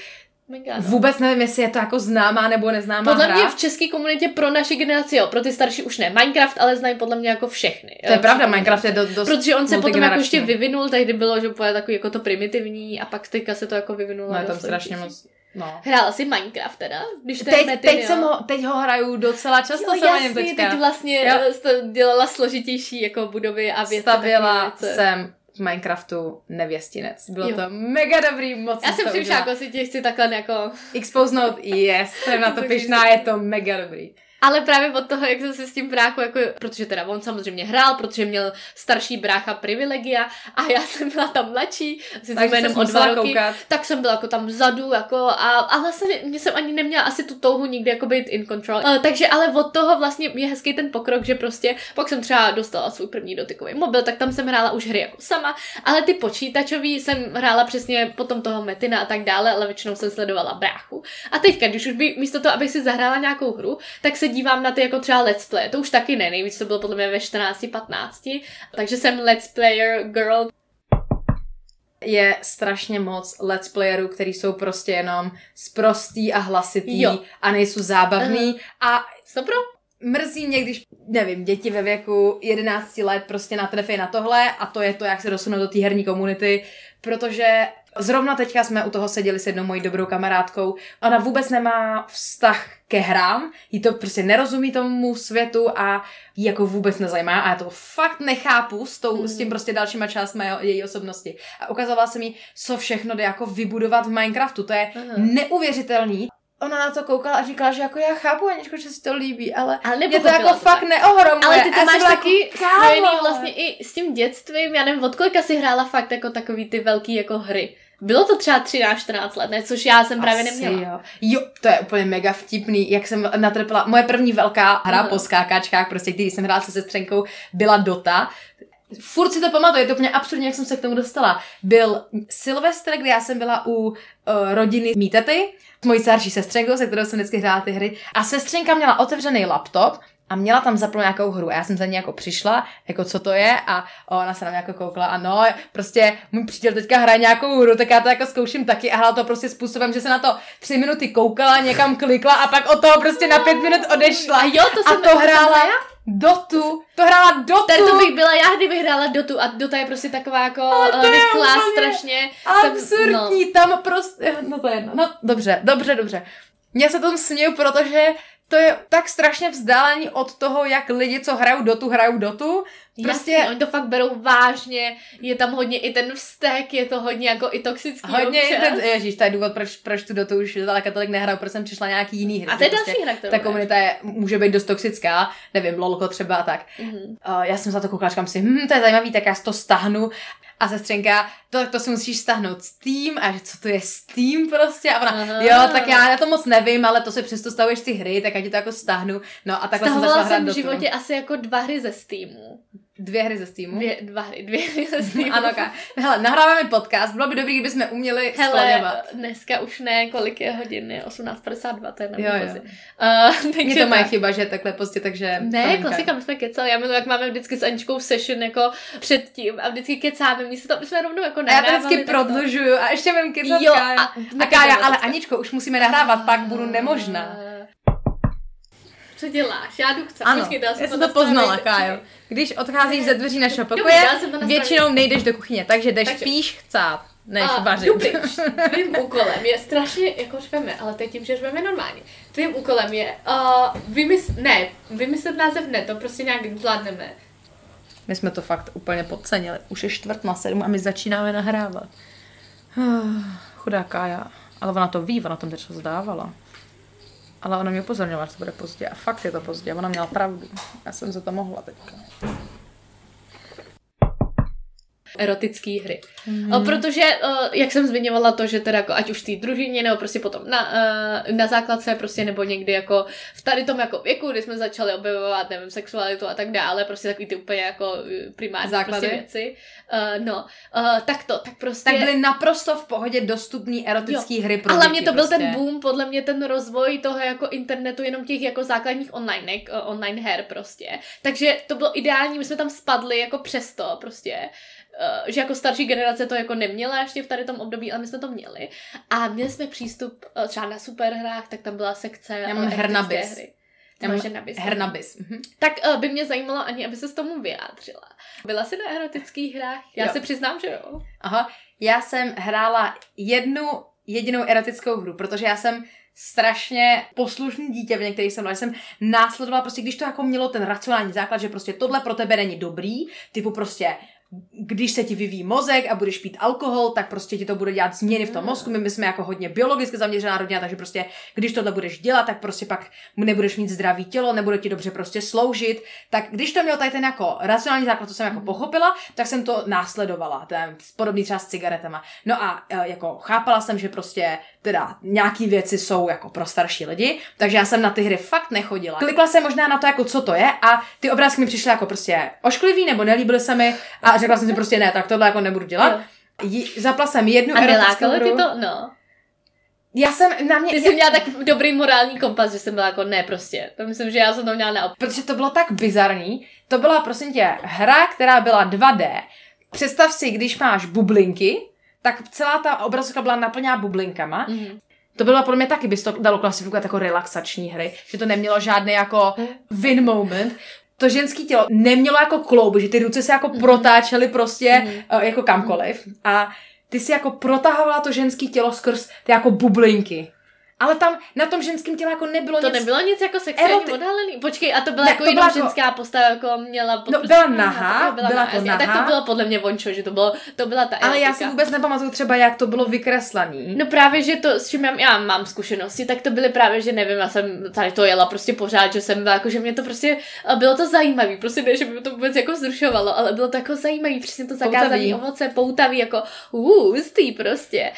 Mega, no. Vůbec nevím, jestli je to jako známá nebo neznámá Podle hra. mě v české komunitě pro naši generaci, jo, pro ty starší už ne. Minecraft ale znají podle mě jako všechny. To je jo, pravda. Minecraft je do, dost Protože on se potom jako ještě vyvinul, tehdy bylo, že úplně takový jako to primitivní a pak teďka se to jako vyvinulo. No je tam strašně moc No. Hrála jsi Minecraft teda? Když Teď, Metin, teď, jo? jsem ho, teď ho hraju docela často, Jo, jsem o něm jasný, teďka. teď vlastně Jo. eh, dělala složitější jako budovy a věci. Stavěla jsem v Minecraftu nevěstinec. Bylo Jo. to mega dobrý, moc Já jsem jsem to si tě chci takhle jako... Exposenout, yes, jsem na to Tak pyšná, je to mega dobrý. Ale právě od toho, jak jsem se s tím bráchu, jako, protože teda on samozřejmě hrál, protože měl starší brácha privilegia a já jsem byla tam mladší, asi jsme jenom o dva roky, koukat. tak jsem byla jako tam vzadu, jako a, a vlastně mě jsem ani neměla asi tu touhu nikdy jako být in control. Uh, takže ale od toho vlastně je hezký ten pokrok, že prostě pak jsem třeba dostala svůj první dotykový mobil, tak tam jsem hrála už hry jako sama, ale ty počítačový jsem hrála přesně potom toho Metina a tak dále, ale většinou jsem sledovala bráchu. A teďka, když už by místo toho, abych si zahrála nějakou hru, tak se dívám na ty jako třeba let's play. To už taky ne, nejvíc to bylo podle mě ve 14-15, takže jsem let's player girl. Je strašně moc let's playerů, který jsou prostě jenom sprostý a hlasitý Jo. a nejsou zábavný a Stopro? mrzí mě, když, nevím, děti ve věku 11 let prostě natrefí na tohle a to je to, jak se dosunou do té herní komunity, protože zrovna teďka jsme u toho seděli s jednou mojí dobrou kamarádkou. Ona vůbec nemá vztah ke hrám, jí to prostě nerozumí tomu světu a jí jako vůbec nezajímá a já to fakt nechápu s, tou, Mm. s tím prostě dalšíma částmi jeho- její osobnosti. A ukazovala se mi, co všechno jde jako vybudovat v Minecraftu. To je Aha. neuvěřitelný. Ona na to koukala a říkala, že jako já chápu, Aničko, že si to líbí, ale Ale mě to jako fakt neohromuje. Ale ty to máš taky jako, spojený vlastně i s tím dětstvím, já nevím, od kolika si hrála fakt jako takový ty velký jako hry. Bylo to třeba 13-14 let, ne? Což já jsem právě Asi neměla. Jo. jo, to je úplně mega vtipný, jak jsem natrpěla. Moje první velká hra Aha. po skákačkách, prostě když jsem hrála se sestřenkou, byla Dota. Furt si to pamatuju, je to úplně absurdně, jak jsem se k tomu dostala. Byl Silvestr, kdy já jsem byla u uh, rodiny Mítety, s mojí starší sestřenkou, se kterou jsem vždycky hrála ty hry. A sestřenka měla otevřený laptop a měla tam zapnout nějakou hru. A já jsem za ní jako přišla, jako co to je a ona se na mě jako koukla a no, prostě můj přítel teďka hraje nějakou hru, tak já to jako zkouším taky a hrála to prostě způsobem, že se na to tři minuty koukala, někam klikla a pak od toho prostě na pět minut odešla. A jo, to a jsem to hrála já. Dotu, to hrála Dotu. Tady to bych byla já, kdybych hrála Dotu a Dota je prostě taková jako rychlá strašně. Tam- Absurdní, tam prostě, no to je jedno. No dobře, dobře, dobře. Já se tomu směju, protože to je tak strašně vzdálený od toho, jak lidi, co hrajou Dotu, hrajou Dotu. Prostě Prostě oni to fakt berou vážně, je tam hodně i ten vztek, je to hodně jako i toxický hodně, občas. ten, ježíš, to je důvod, proč, proč tu Dotu už zdaleka tolik nehraju, proč jsem přišla nějaký jiný hry. A to je další hra, kterou Ta komunita je, může být dost toxická, nevím, lolko třeba a tak. Mhm. Uh, já jsem za to koukala, říkám si, hm, to je zajímavý, tak já si to stahnu. A sestřenka, to, to si musíš stahnout Steam, a že co to je Steam prostě? A ona, Aha. jo, tak já na to moc nevím, ale to si přesto stavuješ ty hry, tak já ti to jako stahnu. No a takhle jsem začala hrát jsem v do životě asi jako dva hry ze Steamu. Dvě hry ze Steamu. Dvě, dva hry, dvě hry ze Steamu. Ano, ka. Hele, nahráváme podcast, bylo by dobrý, kdybychom uměli Hele, skloňovat. dneska už ne, kolik je hodin, je 18.52, to je na Jo, mě jo. Uh, takže Mně to tak. chyba, že je takhle pozdě, takže... Ne, promiňka. klasika, my jsme kecali. Já miluji, jak máme vždycky s Aničkou session jako předtím a vždycky kecáme. Místo toho, my jsme rovnou jako A já to nahrávali. vždycky to- prodlužuju a ještě vím kecat Jo, a, A Kája, ale Aničko, už musíme nahrávat, pak budu nemožná. Co děláš? Já jdu chcát. Ano, Počkej, já jsem to nastavit. poznala. Kájo. Když odcházíš ze dveří našeho Dobrý, pokoje, to nastavit. většinou nejdeš do kuchyně, takže jdeš Takže- spíš chcát, než A vařit. pryč. Tvým úkolem je strašně, jako řveme, ale teď tím, že řveme normálně. Tvým úkolem je uh, vymysl, ne, vymyslet název ne, to prostě nějak zvládneme. My jsme to fakt úplně podcenili. Už je čtvrt na sedm a my začínáme nahrávat. Chudá Kája. Ale ona to ví, ona to teď zdávala. Ale ona mě upozorňovala, že to bude pozdě. A fakt je to pozdě. Ona měla pravdu. Já jsem za to mohla teďka. Erotické hry. Mm. Protože, jak jsem zmiňovala to, že teda jako ať už v té družině, nebo prostě potom na, uh, na základce, prostě nebo někdy jako v tady tom jako věku, kdy jsme začali objevovat, nevím, sexualitu a tak dále, prostě takový ty úplně jako uh, primární Základy. prostě věci. Uh, no, uh, tak to, tak prostě... Tak byly naprosto v pohodě dostupný erotický hry pro a hlavně děti to byl prostě. ten boom, podle mě ten rozvoj toho jako internetu, jenom těch jako základních online, uh, online her prostě. Takže to bylo ideální, my jsme tam spadli jako přesto prostě. Uh, že jako starší generace to jako neměla ještě v tady tom období, ale my jsme to měli. A měli jsme přístup uh, třeba na superhrách, tak tam byla sekce Já mám Hernabis. hry. Já mám Hernabis. Hernabis. Mhm. Tak uh, by mě zajímalo ani, aby se s tomu vyjádřila. Byla jsi na erotických hrách? Já Jo. se přiznám, že jo. Aha, já jsem hrála jednu jedinou erotickou hru, protože já jsem strašně poslušný dítě v některých jsem, jsem následovala prostě, když to jako mělo ten racionální základ, že prostě tohle pro tebe není dobrý, typu prostě když se ti vyvíjí mozek a budeš pít alkohol, tak prostě ti to bude dělat změny v tom mozku. My, my jsme jako hodně biologicky zaměřená rodina, takže prostě když tohle budeš dělat, tak prostě pak nebudeš mít zdravý tělo, nebude ti dobře prostě sloužit. Tak když to mělo tady ten jako racionální základ, co jsem jako pochopila, tak jsem to následovala. Ten podobný třeba s cigaretama. No a e, jako chápala jsem, že prostě teda nějaký věci jsou jako pro starší lidi, takže já jsem na ty hry fakt nechodila. Klikla jsem možná na to, jako co to je a ty obrázky mi přišly jako prostě ošklivý nebo nelíbily se mi a řekla jsem si prostě ne, tak tohle jako nebudu dělat. Jí, zapla jsem jednu A erotickou hru. to? No. Já jsem na mě... Ty jsi měla tak dobrý morální kompas, že jsem byla jako ne prostě. To myslím, že já jsem to měla naopak. protože to bylo tak bizarní. To byla, prosím tě, hra, která byla 2D. Představ si, když máš bublinky, tak celá ta obrazovka byla naplněná bublinkama. Mhm. To bylo podle mě taky, bys to dalo klasifikovat jako relaxační hry, že to nemělo žádný jako win moment. To ženské tělo nemělo jako kloub, že ty ruce se jako protáčely prostě mm. jako kamkoliv. A ty si jako protahovala to ženské tělo skrz ty jako bublinky. Ale tam na tom ženském těle jako nebylo To nic... nebylo nic jako sexuálně Eroti- odhalený. Počkej, a to byla Ne, jako to jenom jako- ženská postava, jako měla pod No, byla Aha, nahá, to byla, byla nahá, to jasně. A tak to bylo podle mě vončo, že to bylo, to byla ta Ale já erotika. si vůbec nepamatuju třeba, jak to bylo vykreslaný. No právě, že to, s čím já, já mám zkušenosti, tak to byly právě, že nevím, já jsem tady to jela prostě pořád, že jsem byla jako, že mě to prostě, bylo to zajímavý, prostě ne, že by to vůbec jako vzrušovalo, ale bylo to jako zajímavý, přesně to zakázané ovoce, poutavý, jako uh, hustý prostě.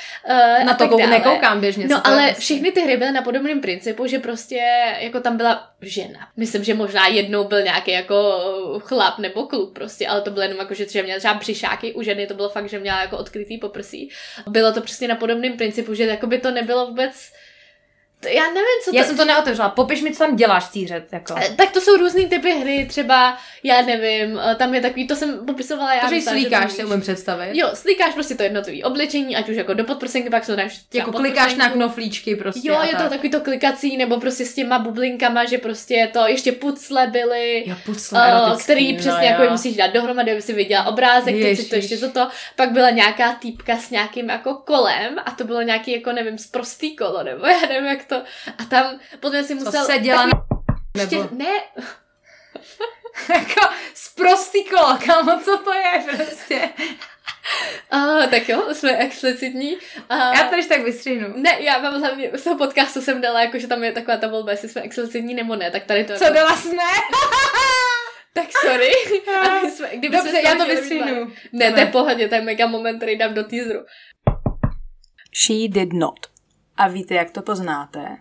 Uh, Na to kou- nekoukám běžně. No to ale vlastně. Všechny ty hry byly na podobném principu, že prostě jako tam byla žena. Myslím, že možná jednou byl nějaký jako chlap nebo kluk prostě, ale to bylo jenom jako, že třeba měla třeba břišáky, u ženy to bylo fakt, že měla jako odkrytý poprsí. Bylo to přesně na podobném principu, že jako by to nebylo vůbec to, já nevím, co Já to... jsem to neotevřela. Popiš mi, co tam děláš, cířet. Jako. Eh, Tak to jsou různý typy hry, třeba, já nevím, eh, tam je takový, to jsem popisovala já. To, že myslela, slíkáš, to víš. umím představit. Jo, slíkáš prostě to jednotlivé oblečení, ať už jako do podprsenky, pak jsou dáš jako klikáš na knoflíčky prostě. Jo, je to tak. takový to klikací, nebo prostě s těma bublinkama, že prostě to ještě pucle byly, Jo, pucle uh, který no přesně jo. jako je musíš dát dohromady, aby si viděla obrázek, teď si Ježiš. to ještě za to. Pak byla nějaká týpka s nějakým jako kolem a to bylo nějaký jako nevím, sprostý kolo, nebo já nevím jak to. A tam podle mě si Co musel... seděla na... ještě, Nebo... ne, jako zprostý kolo, kámo, co to je prostě. uh, tak jo, jsme explicitní. Uh, Já to tak vystřihnu. ne, já mám hlavně z toho podcastu jsem dala, jako, že tam je taková ta volba, jestli jsme explicitní nebo ne, tak tady to Co jako, dala jsme? Tak sorry. A my jsme, kdyby Dobře, jsme já to vystřihnu. Ne, to je pohodě, to je mega moment, který dám do teaseru. She did not. A víte, jak to poznáte?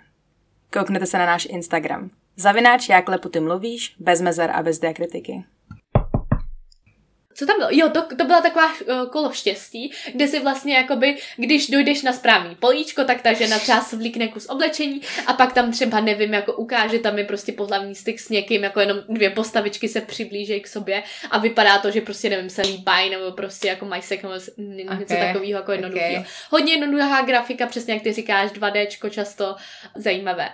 Kouknete se na náš Instagram. Zavináč, jak lepu ty mluvíš, bez mezer a bez diakritiky. Co tam bylo? Jo, to, to byla taková uh, kolo štěstí, kde si vlastně jakoby, když dojdeš na správný políčko, tak ta žena třeba svlíkne kus oblečení a pak tam třeba, nevím, jako ukáže, tam je prostě pohlavní styk s někým, jako jenom dvě postavičky se přiblíží k sobě a vypadá to, že prostě, nevím, se líbají nebo prostě jako mají nebo n- něco Okay, takového jako jednoduchého. okay. Hodně jednoduchá grafika, přesně jak ty říkáš, 2Dčko často zajímavé.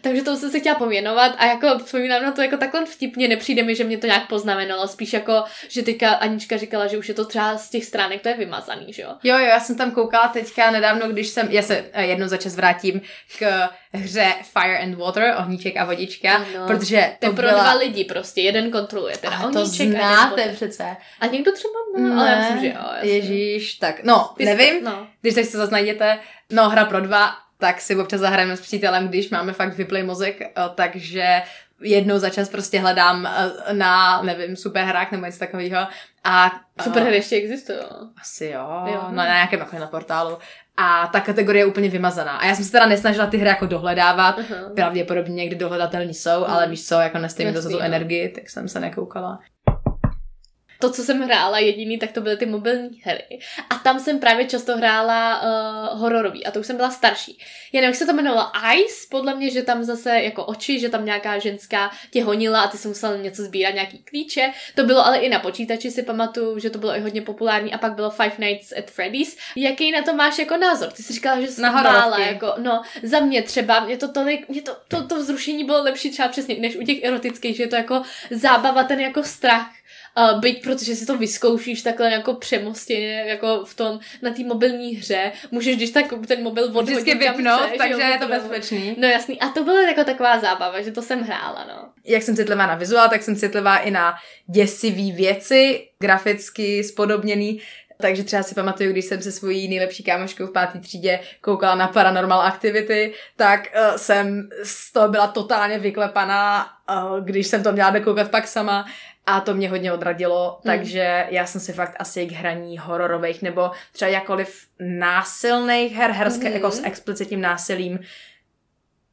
Takže to jsem se chtěla pověnovat a jako vzpomínám na to jako takhle vtipně, nepřijde mi, že mě to nějak poznamenalo, spíš jako, že teďka Anička říkala, že už je to třeba z těch stránek, to je vymazaný, že jo? Jo, jo, já jsem tam koukala teďka nedávno, když jsem, já se eh, jednou za čas vrátím k hře Fire and Water, ohníček a vodička, Ano. protože To to je pro byla... dva lidi prostě, jeden kontroluje teda A to ohníček a jeden znáte poté. přece. A někdo třeba no, ale já myslím, že jo. Ježíš, tak, no, Ty nevím, No. když tak si to zase najděte, no, hra pro dva, tak si občas zahrajeme s přítelem, když máme fakt vyplej mozek, eh, takže jednou za čas prostě hledám eh, na, nevím, superhrách nebo něco takového a eh, hry ještě existují. Asi jo, Jo. No, na nějakém jako na portálu. A ta kategorie je úplně vymazaná. A já jsem se teda nesnažila ty hry jako dohledávat. Aha. Pravděpodobně někdy dohledatelní jsou, ale víš co, jako nestejím to za tu energii, tak jsem se nekoukala. To, co jsem hrála jediný, tak to byly ty mobilní hry. A tam jsem právě často hrála uh, hororový. A to už jsem byla starší. Já nevím, jak se to jmenovalo Ice, podle mě, že tam zase jako oči, že tam nějaká ženská tě honila a ty jsi musel něco sbírat, nějaký klíče. To bylo ale i na počítači, si pamatuju, že to bylo i hodně populární. A pak bylo Five Nights at Freddy's. Jaký na to máš jako názor? Ty jsi říkala, že jsi Na bála, jako, no, za mě třeba, mě to tolik, mě to, to, to vzrušení bylo lepší třeba přesně než u těch erotických, že je to jako zábava, ten jako strach Uh, byť protože si to vyzkoušíš takhle jako přemostě, jako v tom, na té mobilní hře, můžeš když tak ten mobil odhodit Vždycky vypnout, chceš, takže jo, je to bezpečný. No jasný, a to byla jako taková zábava, že to jsem hrála, no. Jak jsem citlivá na vizuál, tak jsem citlivá i na děsivý věci, graficky spodobněný. Takže třeba si pamatuju, když jsem se svojí nejlepší kámoškou v páté třídě koukala na Paranormal Activity, tak uh, jsem z toho byla totálně vyklepaná, uh, když jsem to měla dokoukat pak sama a to mě hodně odradilo, Hmm. takže já jsem si fakt asi k hraní hororových nebo třeba jakoliv násilných her, herské Mhm. jako s explicitním násilím,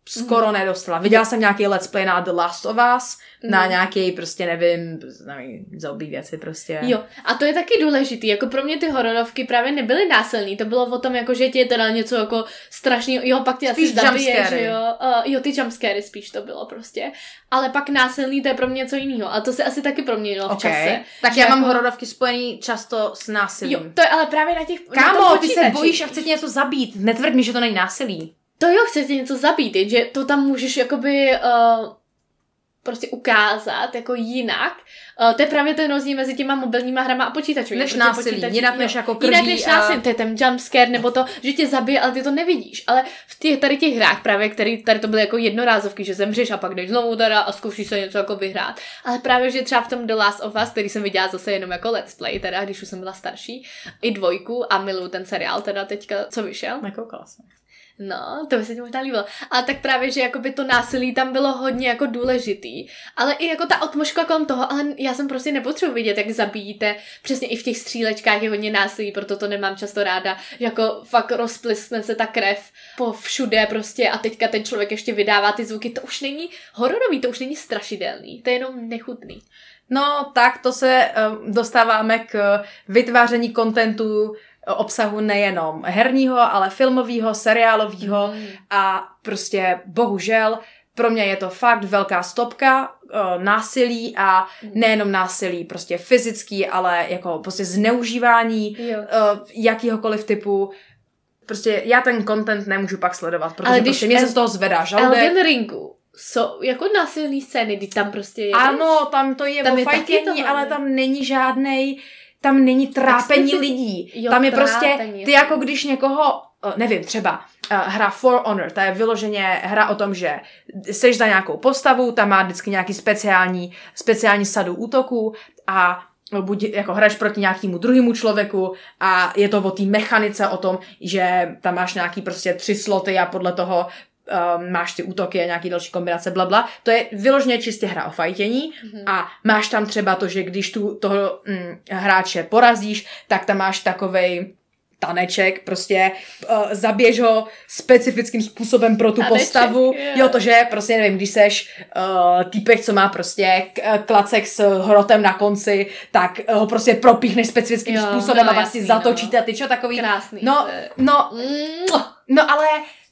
skoro nedostala. Viděla jsem nějaký let's play na The Last of Us, na Mhm. nějaký prostě nevím, nevím, zombie věci prostě. Jo, a to je taky důležitý, jako pro mě ty hororovky právě nebyly násilný, to bylo o tom, jako že ti je teda něco jako strašného, jo, pak tě Spíš asi zabije, že jo, uh, jo, ty jumpscary spíš to bylo prostě, ale pak násilný to je pro mě něco jiného, a to se asi taky proměnilo v čase. tak já mám jako- hororovky spojený často s násilím. Jo, to je ale právě na těch na Kámo, ty se bojíš a chceš něco zabít. Netvrd mi, že to není násilí. To jo, chceš něco zabít, jenže to tam můžeš jakoby uh, prostě ukázat jako jinak. Uh, to je právě ten rozdíl mezi těma mobilníma hrama a počítačovými. Než násilí, počítač- jinak než jako krví Jinak než a- násilí, to je ten jumpscare, nebo to, že tě zabije, ale ty to nevidíš. Ale v těch, tady těch hrách právě, který tady to byly jako jednorázovky, že zemřeš a pak jdeš znovu teda a zkoušíš se něco jako vyhrát. Ale právě, že třeba v tom The Last of Us, který jsem viděla zase jenom jako let's play, teda když už jsem byla starší, i dvojku a miluju ten seriál, teda teďka, co vyšel. Nekoukala jsem. No, to by se ti možná líbilo. Ale tak právě, že jakoby to násilí tam bylo hodně jako důležitý. Ale i jako ta otmoška kolem toho, ale já jsem prostě nepotřebuji vidět, jak zabijíte. Přesně i v těch střílečkách je hodně násilí, proto to nemám často ráda. Jako fakt rozplisne se ta krev po všude prostě a teďka ten člověk ještě vydává ty zvuky. To už není hororový, to už není strašidelný. To je jenom nechutný. No, tak to se uh, dostáváme k vytváření kontentu, eh, obsahu nejenom herního, ale filmového, seriálového Mm. a prostě bohužel pro mě je to fakt velká stopka uh, násilí a nejenom násilí, prostě fyzický, ale jako prostě zneužívání Jo. uh, jakýhokoliv typu. Prostě já ten content nemůžu pak sledovat, protože Ale když prostě mě se z toho zvedá žaludek. Elden Ringu jsou jako násilné scény, kdy tam prostě je. Ano, tam to je Tam o fajtění, to ale tam není žádnej, tam není trápení Explicit- lidí. Jo, tam je trápení, prostě, ty jako když někoho, eh, nevím, třeba uh, hra For Honor, ta je vyloženě hra o tom, že jsi za nějakou postavu, tam má vždycky nějaký speciální, speciální sadu útoků a buď jako hraješ proti nějakému druhému člověku a je to o té mechanice, o tom, že tam máš nějaký prostě tři sloty a podle toho um, máš ty útoky a nějaký další kombinace, bla, bla. To je vyloženě čistě hra o fajtění Mhm. a máš tam třeba to, že když tu toho mm, hráče porazíš, tak tam máš takovej taneček, prostě uh, zaběž ho specifickým způsobem pro tu Taneček, postavu. jo. Jo, to, že prostě nevím, když seš uh, týpek, co má prostě k- eh, klacek s hrotem na konci, tak eh, ho prostě propíchneš specifickým Jo, způsobem no, a vlastně jasný, zatočíte a ty čo takový. Krásný. No, no, Mua. No ale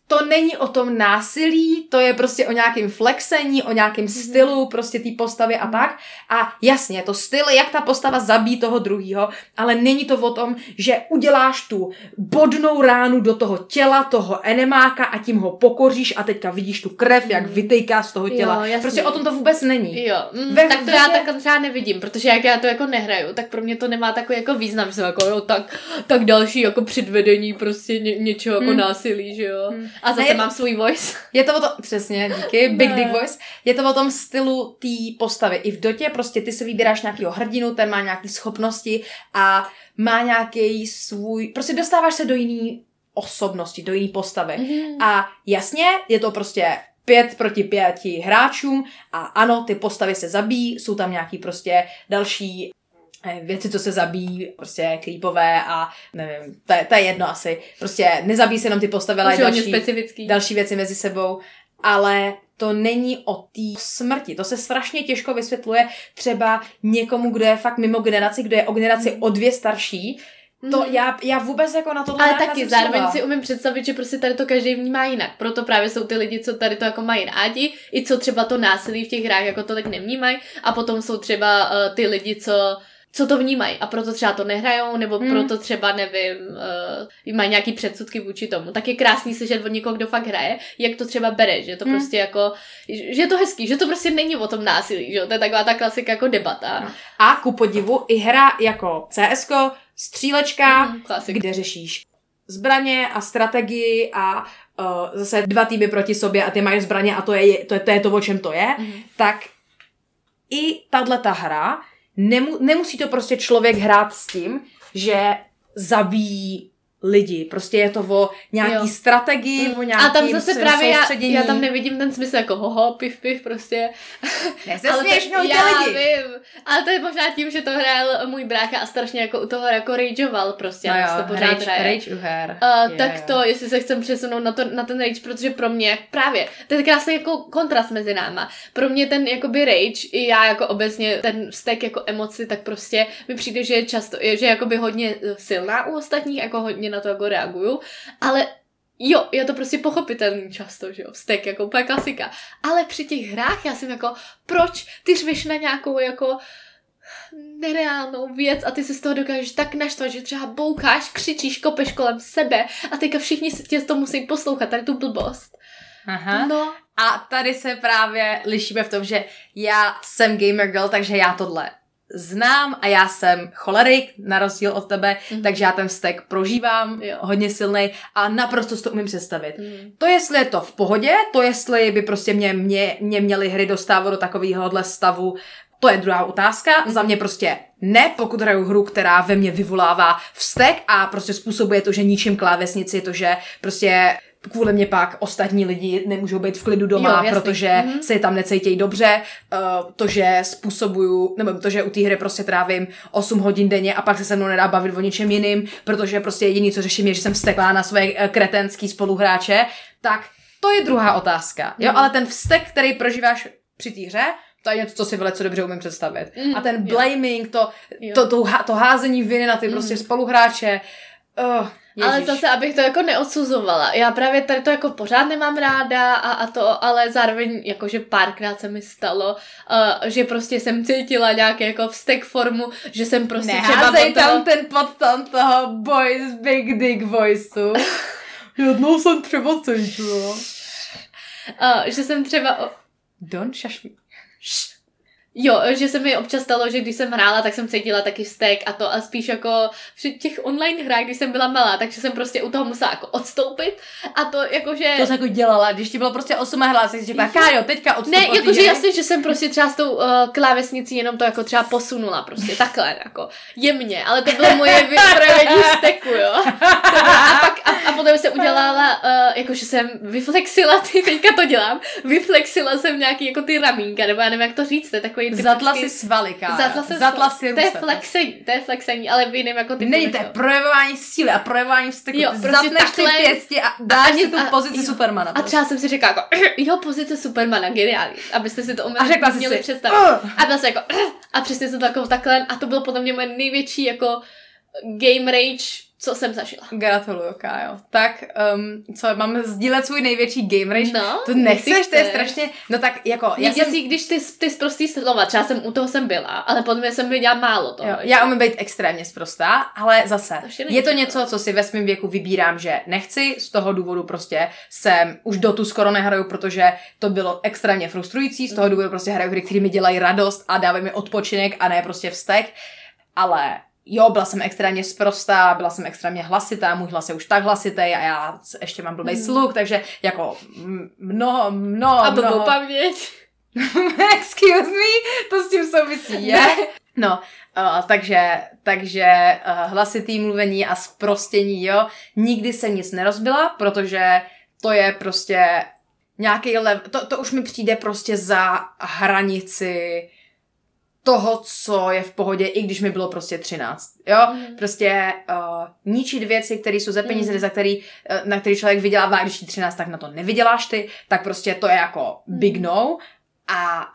to není o tom násilí, to je prostě o nějakém flexení, o nějakém stylu prostě té postavy a tak. A jasně, to styl, jak ta postava zabíjí toho druhého, ale není to o tom, že uděláš tu bodnou ránu do toho těla, toho enemáka a tím ho pokoříš a teďka vidíš tu krev, jak vytejká z toho Jo, těla. jasně. prostě o tom to vůbec není. Jo, mm, Ve- tak to já tak třeba nevidím, protože jak já to jako nehraju, tak pro mě to nemá takový jako význam, že jsem jako jo, tak, tak další jako předvedení prostě ně, něčeho jako Hmm. násilí, že jo. Hmm. A zase Ne, mám svůj voice. Je to o tom, přesně, díky, Big. Dick Voice, je to o tom stylu té postavy. I v dotě prostě ty si vybíráš nějakého hrdinu, ten má nějaké schopnosti a má nějaký svůj, prostě dostáváš se do jiný osobnosti, do jiný postavy. Mhm. A jasně, je to prostě pět proti pěti hráčům a ano, ty postavy se zabíjí, jsou tam nějaký prostě další věci, co se zabíjí, prostě creepové a nevím, to je, to je jedno asi. Prostě nezabíjí se jenom ty postavy, ale další, specifický. další věci mezi sebou, ale to není o té smrti. To se strašně těžko vysvětluje třeba někomu, kdo je fakt mimo generaci, kdo je o generaci o dvě starší. To Mhm. já, já vůbec jako na to Ale taky zároveň si umím představit, že prostě tady to každý vnímá jinak. Proto právě jsou ty lidi, co tady to jako mají rádi, i co třeba to násilí v těch hrách jako tolik nevnímají. A potom jsou třeba uh, ty lidi, co co to vnímají a proto třeba to nehrajou, nebo Hmm. proto třeba, nevím, uh, mají nějaký předsudky vůči tomu. Tak je krásný slyšet od někoho, kdo fakt hraje, jak to třeba bere, že to Hmm. prostě jako, že je to hezký, že to prostě není o tom násilí, že to je taková ta klasika jako debata. No. A ku podivu i hra jako CSko, střílečka, klasika. kde řešíš zbraně a strategii a uh, zase dva týmy proti sobě a ty mají zbraně a to je to, je, to, je to o čem to je, Mhm. tak i tahle ta hra, nemu, nemusí to prostě člověk hrát s tím, že zabíjí lidi. Prostě je to o nějaký Jo. strategii, o nějakým A tam zase právě já, já tam nevidím ten smysl jako hoho, piv, piv, prostě. Nesměšňujte to, já lidi. vím, ale to je možná tím, že to hrál můj brácha a strašně jako u toho jako rageoval prostě, No jo, to pořád rage, hraje. rage u her. Uh, Je, tak to, jestli se chcem přesunout na, to, na ten rage, protože pro mě právě, to je krásný jako kontrast mezi náma. Pro mě ten jakoby rage, i já jako obecně ten vztek jako emoci, tak prostě mi přijde, že je často, že je jakoby hodně eh, silná u ostatních, jako hodně na to jako reaguju, ale Jo, je to prostě pochopitelný často, že jo, vztek, jako úplně klasika. Ale při těch hrách já jsem jako, proč ty řveš na nějakou jako nereálnou věc a ty se z toho dokážeš tak naštvat, že třeba boukáš, křičíš, kopeš kolem sebe a teďka všichni se tě to musí poslouchat, tady tu blbost. Aha. No, A tady se právě lišíme v tom, že já jsem gamer girl, takže já tohle znám a já jsem cholerik, na rozdíl od tebe, Mhm. takže já ten vztek prožívám, Jo. hodně silný a naprosto si to umím představit. mm, To jestli je to v pohodě, to jestli by prostě mě, mě, mě měly hry dostávat do takovéhohle stavu, to je druhá otázka. Mhm. Za mě prostě ne, pokud hraju hru, která ve mně vyvolává vztek a prostě způsobuje to, že ničím klávesnici, to, že prostě kvůli mě pak ostatní lidi nemůžou být v klidu doma, Jo, jasný. protože Mhm. se tam necítějí dobře, uh, to, že způsobuju, nebo to, že u té hry prostě trávím 8 hodin denně a pak se se mnou nedá bavit o ničem jiným, protože prostě jediný, co řeším, je, že jsem vsteklá na své eh, kretenský spoluhráče, tak to je druhá otázka. Jo, Mhm. ale ten vztek, který prožíváš při té hře, to je něco, co si velice dobře umím představit. Mm, a ten blaming, to, Jo. to, to, to házení viny na ty prostě spoluhráče, uh, Ale ježiš. zase, abych to jako neodsuzovala. Já právě tady to jako pořád nemám ráda a, a to, ale zároveň jakože párkrát se mi stalo, uh, že prostě jsem cítila nějaký jako vztek formu, že jsem prostě třeba Neházej toho- tam ten podton toho boys big dick voiceu. Jednou jsem třeba cítila. uh, že jsem třeba Don't shush me. Jo, že se mi občas stalo, že když jsem hrála, tak jsem cítila taky vztek a to a spíš jako při těch online hrách, když jsem byla malá, takže jsem prostě u toho musela jako odstoupit a to jakože... To jsi jako dělala, když ti bylo prostě 8 a hlas, jsi řekla, Kájo, teďka odstup Ne, jakože hry." jasně, že jsem prostě třeba s tou uh, klávesnicí jenom to jako třeba posunula prostě takhle jako jemně, ale to bylo moje vyprojevení steku, jo. A pak a, a potom jsem udělala, uh, jakože jsem vyflexila, ty teďka to dělám, vyflexila jsem nějaký jako ty ramínka, nebo já nevím, jak to říct, to je takový typický... Zatla si svaly, Kájo. Zatla jsem Zatla si To je ruce. flexení, to je flexení, ale v jiném jako typu. Není to je projevování síly a projevování vzteku. Jo, Ty prostě Zatneš ty takhle- pěsti a dáš ani- si tu a- pozici jo. Supermana. A třeba jsem si řekla jako, jo, pozice Supermana, geniální, abyste si to uměli, A měli si, představit. "Ugh." A byla jsem jako, a přesně jsem to jako takhle, a to byl potom mě moje největší jako game rage, co jsem zažila. Gratuluju, Kájo. Tak, um, co, máme sdílet svůj největší game rage? No, to nechceš, to je strašně, no tak jako, já Já jsem, jsem... když ty, ty zprostý slova, třeba jsem u toho jsem byla, ale potom jsem viděla málo toho. jo, já umím být extrémně sprostá, ale zase, To je to něco, co si ve svém věku vybírám, že nechci, z toho důvodu prostě jsem už do tu skoro nehraju, protože to bylo extrémně frustrující, z toho důvodu prostě hraju hry, které mi dělají radost a dávají mi odpočinek a ne prostě vztek, ale jo, byla jsem extrémně sprostá, byla jsem extrémně hlasitá, můj hlas je už tak hlasitý a já ještě mám blbý sluch, takže jako mnoho, mnoho, a blbou mnoho... paměť. Excuse me, to s tím souvisí, je? No, uh, takže, takže uh, hlasitý mluvení a sprostění, jo, nikdy se nic nerozbila, protože to je prostě nějaký lev, to, to už mi přijde prostě za hranici toho, co je v pohodě, i když mi bylo prostě 13, jo, Mhm. prostě uh, ničit věci, které jsou za peníze, Mhm. za který, uh, na který člověk vydělává, když je 13, tak na to nevyděláš ty, tak prostě to je jako big Mhm. no a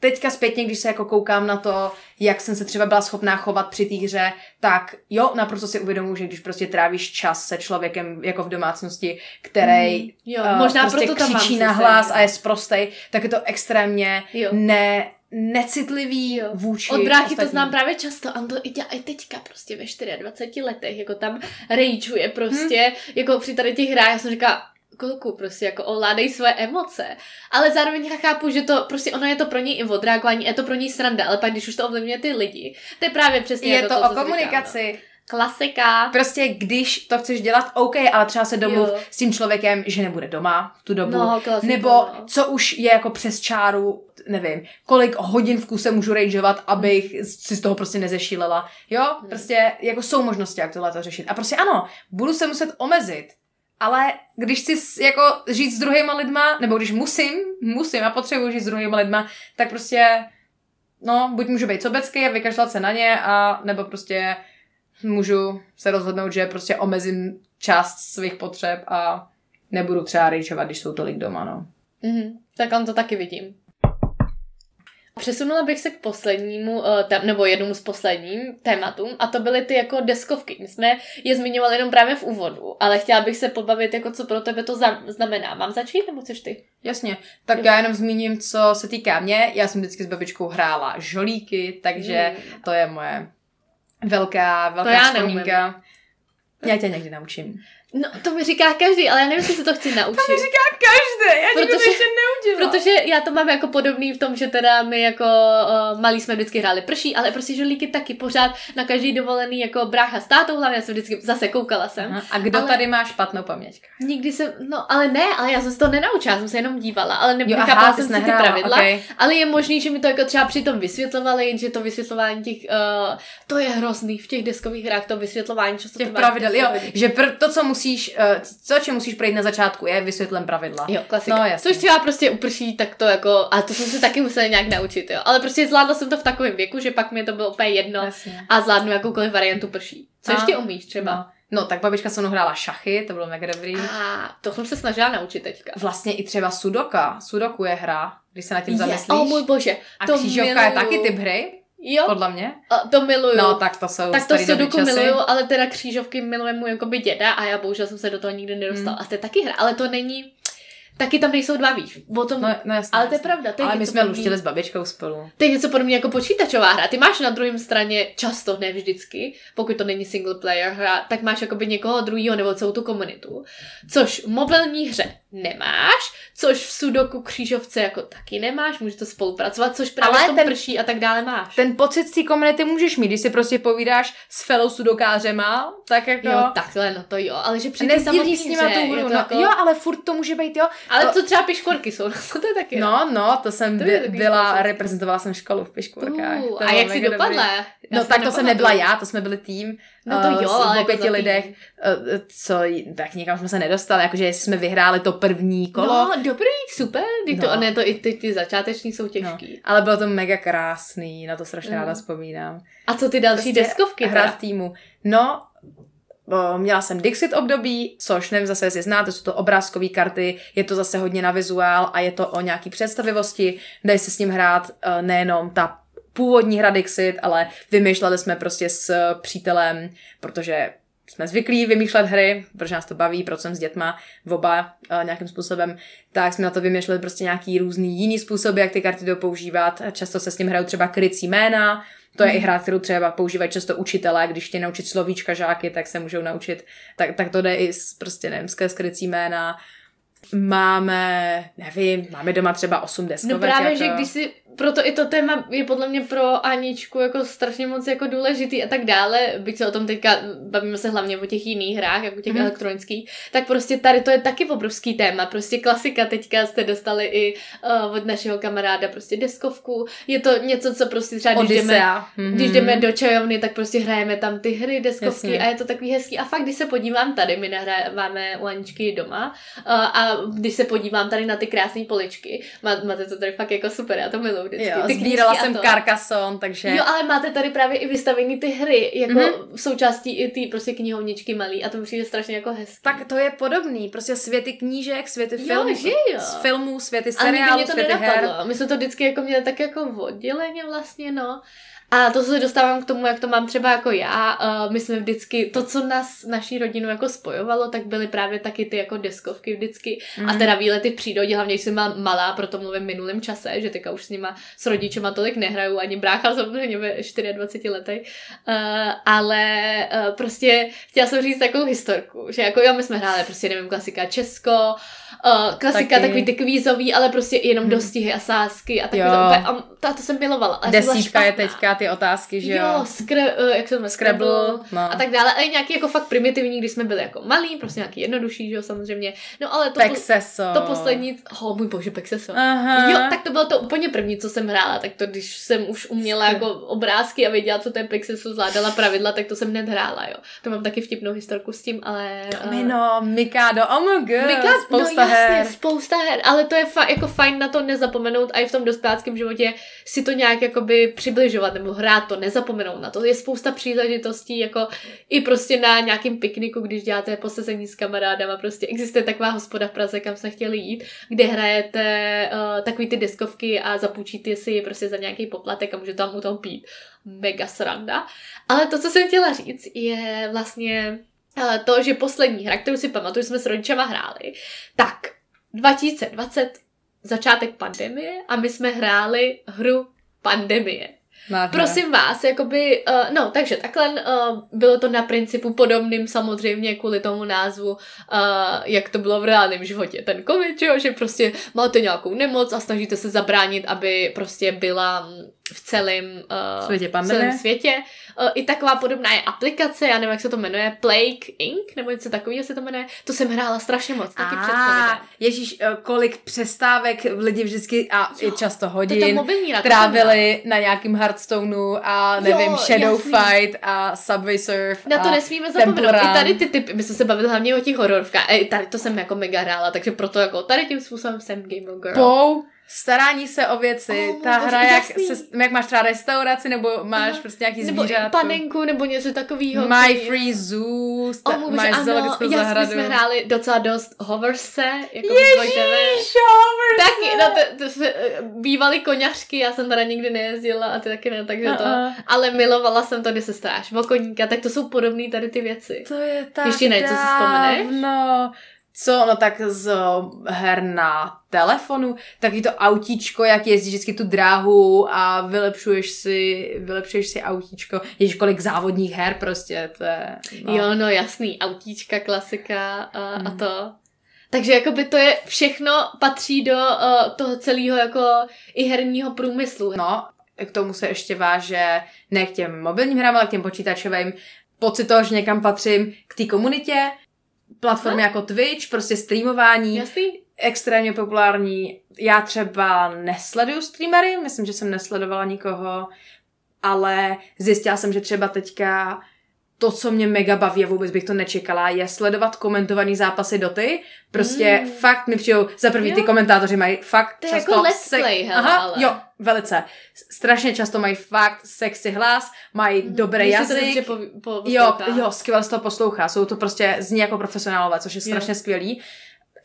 teďka zpětně, když se jako koukám na to, jak jsem se třeba byla schopná chovat při té hře, tak jo, naprosto si uvědomuji, že když prostě trávíš čas se člověkem jako v domácnosti, který Jo, eh, možná prostě proto křičí na hlas a je sprostej, tak je to extrémně Jo. ne necitlivý vůči Od bráchy to ostatním. znám právě často, a on to i dělá i teďka prostě ve 24 letech, jako tam rageuje prostě, Hmm. jako při tady těch hrách, já jsem říkala, kolku prostě jako ovládej své emoce. Ale zároveň já chápu, že to prostě ono je to pro něj i odreagování, je to pro něj sranda, ale pak když už to ovlivňuje ty lidi, to je právě přesně Je jako to to, o komunikaci. No. Klasika. Prostě když to chceš dělat, OK, ale třeba se domluv Jo. s tím člověkem, že nebude doma v tu dobu. No, klasika, nebo no. co už je jako přes čáru, nevím, kolik hodin v kuse můžu rageovat, abych si z toho prostě nezešílela. Jo, Hmm. prostě jako jsou možnosti, jak tohle to řešit. A prostě ano, budu se muset omezit. Ale když chci s- jako žít s druhýma lidma, nebo když musím, musím a potřebuji žít s druhýma lidma, tak prostě, no, buď můžu být sobecký a vykašlat se na ně, a nebo prostě můžu se rozhodnout, že prostě omezím část svých potřeb a nebudu třeba rageovat, když jsou tolik doma, no. Mhm, tak on to taky vidím. Přesunula bych se k poslednímu, eh, nebo jednomu z posledním tématům, a to byly ty jako deskovky. My jsme je zmiňovali jenom právě v úvodu, ale chtěla bych se pobavit, jako co pro tebe to znamená. Mám začít, nebo chceš ty? Jasně, tak já jenom zmíním, co se týká mě. Já jsem vždycky s babičkou hrála žolíky, takže to je moje velká, velká já vzpomínka. Já tě někdy naučím. No, to mi říká každý, ale já nevím, jestli se to chci naučit. To mi říká každý, já nikdo to Protože- ještě neudělala. Protože já to mám jako podobný v tom, že teda my jako uh, malí jsme vždycky hráli prší, ale prostě žolíky taky pořád na každý dovolený jako brácha s tátou, hlavně já jsem vždycky zase koukala jsem. Aha, A kdo Ale- tady má špatnou paměť? Nikdy jsem, no ale ne, ale já jsem se to nenaučila, jsem se jenom dívala, ale nechápala ty jsem si ty nehrála, pravidla, okej. ale je možný, že mi to jako třeba přitom vysvětlovali, jenže to vysvětlování těch, uh, to je hrozný v těch deskových hrách, to vysvětlování často Těch pravidel, jo, 10 hodin. že pr- to, co musíš, uh, co, čem musíš projít na začátku, je vysvětlen pravidla. Jo, klasika. No, jasně. Což třeba prostě uprší, tak to jako, a to jsem se taky musela nějak naučit, jo. Ale prostě zvládla jsem to v takovém věku, že pak mi to bylo úplně jedno Jasně. a zvládnu jakoukoliv variantu prší. Co A- ještě umíš třeba? No. no, tak babička se mnou hrála šachy, to bylo mega dobrý. A to jsem se snažila naučit teďka. Vlastně i třeba sudoka. Sudoku je hra, když se nad tím Je, zamyslíš. o můj bože, A to křížovka je miluju. taky typ hry, Jo, podle mě. a to miluju. No, tak to jsou tak to sudoku časy. miluju, ale teda křížovky miluje můj jakoby děda a já bohužel jsem se do toho nikdy nedostala. Hmm. A to je taky hra, ale to není, taky tam nejsou dva víš. O tom, No, no jasně, ale to je pravda. To je Ale my jsme luštili s babičkou spolu. To je něco podobného jako počítačová hra. Ty máš na druhém straně často, ne vždycky, pokud to není single player hra, tak máš jakoby někoho druhého nebo celou tu komunitu. Což v mobilní hře nemáš, což v sudoku křížovce jako taky nemáš, můžete spolupracovat, což právě Ale v tom ten- prší a tak dále máš. Ten pocit z té komunity můžeš mít, když si prostě povídáš s fellow sudokářema, tak jako... Jo, takhle, no to jo, ale že při té samotné s nima tu hru, to no, jako... jo, ale furt to může být, jo. Ale to- co třeba piškvorky jsou, no, to je taky. No, no, to jsem To by, byla, reprezentovala jsem školu v Piškvorkách. Uh, To a jak jsi dopadla? dobrý. No tak to jsem nebyla já, to jsme byli tým. No to eh, jo, ale jako pěti lidech, eh, co, tak někam jsme se nedostali, jakože jestli jsme vyhráli to první kolo. No, dobrý, super, ty to, No. ne, to i ty, ty začáteční jsou těžký. Ale bylo to mega krásný, na to strašně Mm. ráda vzpomínám. A co ty další Prostě deskovky? Hrát teda? v týmu. No, měla jsem Dixit období, což nevím zase, jestli znáte, jsou to obrázkové karty, je to zase hodně na vizuál a je to o nějaký představivosti, dají se s ním hrát eh, nejenom ta původní hra Dixit, ale vymýšleli jsme prostě s přítelem, protože jsme zvyklí vymýšlet hry, protože nás to baví, proč jsem s dětma v oba uh, nějakým způsobem, tak jsme na to vymýšleli prostě nějaký různý jiný způsoby, jak ty karty jdou používat. Často se s ním hrajou třeba krycí jména, to je i hra, kterou třeba používají často učitelé, když chtějí naučit slovíčka žáky, tak se můžou naučit, tak, tak to jde i s, prostě nevím, skrz krycí jména. Máme, nevím, máme doma třeba 8 deskovek. No právě, jako... že když si, proto i to téma je podle mě pro Aničku jako strašně moc jako důležitý a tak dále, byť se o tom teďka bavíme se hlavně o těch jiných hrách, jako těch mm. elektronických, tak prostě tady to je taky obrovský téma, prostě klasika teďka jste dostali i uh, od našeho kamaráda prostě deskovku, je to něco, co prostě třeba když jdeme. Mhm. když jdeme do čajovny, tak prostě hrajeme tam ty hry, deskovky Jasně. a je to takový hezký. A fakt, když se podívám tady, my nahráváme u Aničky doma uh, a když se podívám tady na ty krásné poličky, má, máte to tady fakt jako super, já to miluji vždycky. Jo, ty sbírala jsem. Carcassonne, takže... Jo, ale máte tady právě i vystavení ty hry, jako Mhm. mm-hmm. součástí i ty prostě knihovničky malý a to mi přijde strašně jako hezký. Tak to je podobný, prostě světy knížek, světy Jo, filmů, že jo. z filmů, světy seriálů, světy her. nenapadlo. My jsme to vždycky jako měli tak jako odděleně vlastně, no. A to se dostávám k tomu, jak to mám třeba jako já. My jsme vždycky, to, co nás, naší rodinu jako spojovalo, tak byly právě taky ty jako deskovky vždycky. Mm. A teda výlety v přírodě, hlavně když jsem byla malá, proto mluvím v minulém čase, že teďka už s nima, s rodičema tolik nehraju, ani brácha samozřejmě ve 24 letech. Uh, ale uh, prostě chtěla jsem říct takovou historku, že jako jo, my jsme hráli prostě, nevím, klasika Česko, uh, klasika Taky. takový ty kvízový, ale prostě jenom Mhm. dostihy a sásky a takový Jo. to, a to, to jsem milovala. ale byla Desítka je teďka ty otázky, že jo? Jo, skre, uh, jak se to Scrabble, no. a tak dále. A i nějaký jako fakt primitivní, když jsme byli jako malí, prostě nějaký jednodušší, že jo, samozřejmě. No ale to, Pexeso. to poslední, oh můj bože, Pexeso. Aha. Jo, tak to bylo to úplně první, co jsem hrála, tak to když jsem už uměla jako obrázky a věděla, co to je Pexeso, zvládala pravidla, tak to jsem hned hrála, jo. To mám taky vtipnou historku s tím, ale... eh, Domino, Mikado, oh my god, Mika, spousta no, jasně, her. spousta her, ale to je fa- jako fajn na to nezapomenout a i v tom dospěláckém životě si to nějak jakoby přibližovat nebo hrát to, nezapomenout na to. Je spousta příležitostí, jako i prostě na nějakém pikniku, když děláte posezení s kamarádama, prostě existuje taková hospoda v Praze, kam jsme chtěli jít, kde hrajete uh, takový ty deskovky a zapůjčíte si je prostě za nějaký poplatek a můžete tam u toho pít. Mega sranda. Ale to, co jsem chtěla říct, je vlastně to, že poslední hra, kterou si pamatuju, jsme s rodičema hráli, tak 2020, začátek pandemie a my jsme hráli hru Pandemie. Nádhera. Prosím vás, jakoby, uh, no, takže takhle uh, bylo to na principu podobným samozřejmě kvůli tomu názvu, uh, jak to bylo v reálném životě. Ten covid, jo, že prostě máte nějakou nemoc a snažíte se zabránit, aby prostě byla mm, v celém uh, Světě pandemie? celém světě. Uh, I taková podobná je aplikace, já nevím, jak se to jmenuje, Plague Inc., nebo něco takového se to jmenuje. To jsem hrála strašně moc, taky před covidem. A ježíš, eh, kolik přestávek lidi vždycky a i často hodin mobilní trávili na nějakým Hearthstoneu a nevím, Jo, Shadow jasný. Fight a Subway Surf Na to nesmíme zapomenout. I tady ty typy, my jsme se bavili hlavně o těch hororovkách. I tady to jsem jako mega hrála, takže proto jako tady tím způsobem jsem Gamer Girl. Pou, starání se o věci, Oh, ta to hra, jak, jasný. se, jak máš třeba restauraci, nebo máš Aha. prostě nějaký nebo zvířátko. panenku, nebo něco takového. My Free Zoo, sta- Oh, může, máš ano, zoologickou my zahradu. jsme hráli docela dost Hoverse, jako Ježíš. Hoverse. Taky, no to, to se, eh, bývaly koňařky, já jsem teda nikdy nejezdila a ty taky ne, takže to, Uh-uh. ale milovala jsem to, když se stráš o koníka, tak to jsou podobné tady ty věci. To je tak Ještě ne, co si vzpomeneš? No, co, no tak z her na telefonu, taky to autíčko, jak jezdíš vždycky tu dráhu a vylepšuješ si, vylepšuješ si autíčko. Ježíš, kolik závodních her prostě, to je... No. Jo, no jasný, autíčka, klasika a, a Mhm. to. Takže jakoby to je všechno patří do uh, toho celého jako i herního průmyslu. No, k tomu se ještě váže ne k těm mobilním hrám, ale k těm počítačovým. Pocit toho, že někam patřím k té komunitě, platformy jako Twitch, prostě streamování, Jasný? extrémně populární. Já třeba nesleduju streamery, myslím, že jsem nesledovala nikoho, ale zjistila jsem, že třeba teďka to, co mě mega baví a vůbec bych to nečekala, je sledovat komentovaný zápasy doty. Prostě Mm. mm. fakt mi přijou, za prvý ty Jo. komentátoři mají fakt To často... jako let's play, hele, Aha, ale. jo, velice. Strašně často mají fakt sexy hlas, mají dobrý Když to jazyk. dobře po, po, Jo, jo, skvěle se to poslouchá. Jsou to prostě, zní jako profesionálové, což je Jo. strašně skvělý.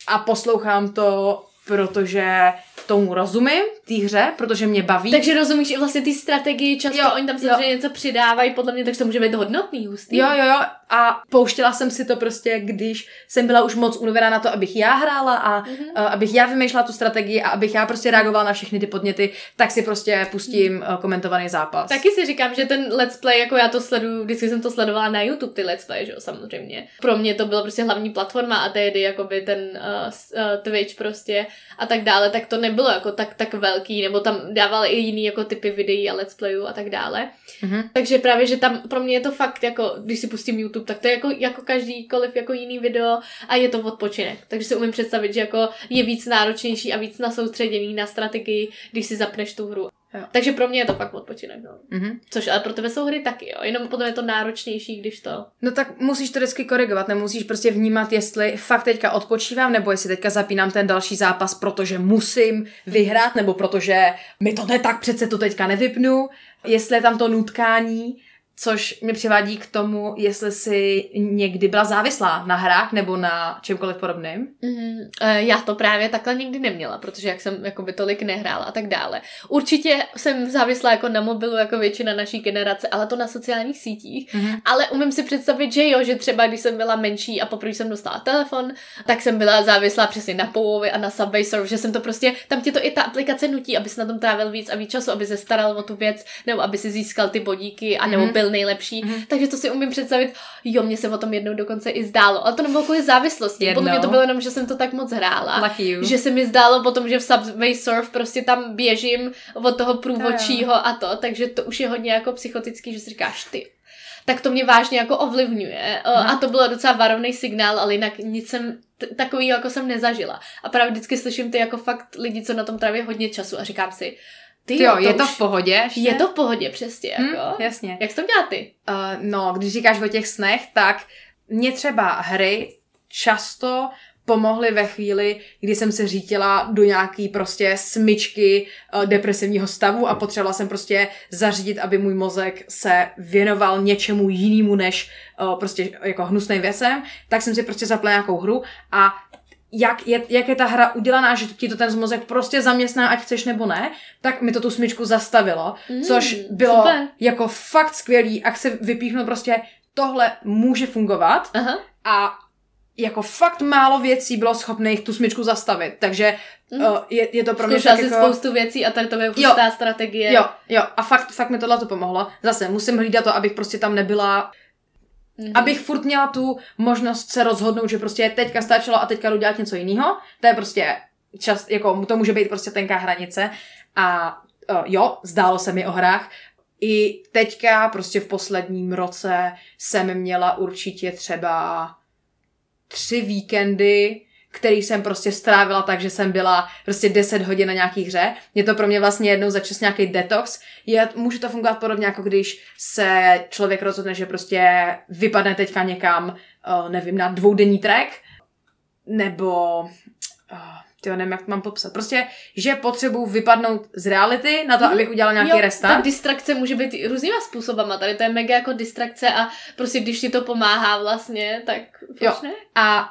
A poslouchám to, protože tomu rozumím, té hře, protože mě baví. Takže rozumíš i vlastně ty strategii, často Jo, oni tam jo. samozřejmě něco přidávají, podle mě, takže to může být hodnotný, hustý. Jo, jo, jo. A pouštěla jsem si to prostě, když jsem byla už moc unavená na to, abych já hrála a Mhm. mm-hmm. uh, abych já vymýšlela tu strategii a abych já prostě reagovala na všechny ty podněty, tak si prostě pustím uh, komentovaný zápas. Taky si říkám, že ten let's play, jako já to sleduju, vždycky jsem to sledovala na YouTube, ty let's play, že jo, samozřejmě. Pro mě to byla prostě hlavní platforma a tehdy jakoby ten uh, uh, Twitch prostě a tak dále, tak to nebylo jako tak, tak velký, nebo tam dávali i jiný jako typy videí a let's playů a tak dále. Mhm. Takže právě, že tam pro mě je to fakt jako, když si pustím YouTube, tak to je jako, jako každýkoliv jako jiný video a je to odpočinek. Takže si umím představit, že jako je víc náročnější a víc nasoustředěný na strategii, když si zapneš tu hru. Jo. Takže pro mě je to fakt odpočinek, no. Mhm. Což ale pro tebe jsou hry taky, jo. Jenom potom je to náročnější, když to... No tak musíš to vždycky korigovat, nemusíš prostě vnímat, jestli fakt teďka odpočívám, nebo jestli teďka zapínám ten další zápas, protože musím vyhrát, nebo protože mi to ne tak přece to teďka nevypnu, jestli je tam to nutkání Což mě přivádí k tomu, jestli jsi někdy byla závislá na hrách nebo na čemkoliv podobném. Mm, já to právě takhle nikdy neměla, protože jak jsem jakoby tolik nehrála a tak dále. Určitě jsem závislá jako na mobilu, jako většina naší generace, ale to na sociálních sítích. Mhm. Ale umím si představit, že jo, že třeba když jsem byla menší a poprvé jsem dostala telefon, tak jsem byla závislá přesně na Powovi a na Subway Surf, že jsem to prostě, tam ti to i ta aplikace nutí, aby si na tom trávil víc a víc času, aby se staral o tu věc, nebo aby si získal ty bodíky a nebo Mhm. Byl nejlepší. Takže to si umím představit, jo, mě se o tom jednou dokonce i zdálo, ale to nebylo kvůli závislosti. Podle mě Jednou. to bylo jenom, že jsem to tak moc hrála. Že se mi zdálo potom, že v Subway Surf prostě tam běžím od toho průvodčího a to, takže to už je hodně jako psychotický, že si říkáš ty. Tak to mě vážně jako ovlivňuje. O, A to bylo docela varovný signál, ale jinak nic jsem t- takový jako jsem nezažila. A právě vždycky slyším ty jako fakt lidi, co na tom tráví hodně času a říkám si, ty jo, to je to už- v pohodě ještě? Je to v pohodě přesně, Hm, jako. jasně. Jak jsi to měla ty? Uh, no, když říkáš o těch snech, tak mě třeba hry často pomohly ve chvíli, kdy jsem se řítila do nějaký prostě smyčky uh, depresivního stavu a potřebovala jsem prostě zařídit, aby můj mozek se věnoval něčemu jinému než uh, prostě jako hnusným věcem, tak jsem si prostě zapla nějakou hru a jak je, jak je ta hra udělaná, že ti to ten mozek prostě zaměstná, ať chceš nebo ne, tak mi to tu smyčku zastavilo, Mm, což bylo super. jako fakt skvělý, jak se vypíchnu prostě tohle může fungovat Aha. a jako fakt málo věcí bylo schopných tu smyčku zastavit, takže Mm. uh, je, je to pro mě tak jako... spoustu věcí a tady to je hustá strategie. Jo, jo, a fakt, fakt mi tohle to pomohlo. Zase musím hlídat to, abych prostě tam nebyla Mhm. abych furt měla tu možnost se rozhodnout, že prostě teďka stačilo a teďka jdu dělat něco jiného. To je prostě čas, jako to může být prostě tenká hranice. A uh, jo, zdálo se mi o hrách. I teďka, prostě v posledním roce jsem měla určitě třeba tři víkendy, který jsem prostě strávila tak, že jsem byla prostě 10 hodin na nějaký hře. Je to pro mě vlastně jednou za čas nějaký detox. Je, může to fungovat podobně, jako když se člověk rozhodne, že prostě vypadne teďka někam, uh, nevím, na dvoudenní trek, nebo uh, tyjo, nevím, jak to mám popsat. Prostě, že potřebuji vypadnout z reality na to, Mhm. abych udělala nějaký jo, restart. Ta distrakce může být různýma způsobama. Tady to je mega jako distrakce a prostě když ti to pomáhá vlastně, tak Jo. ne? A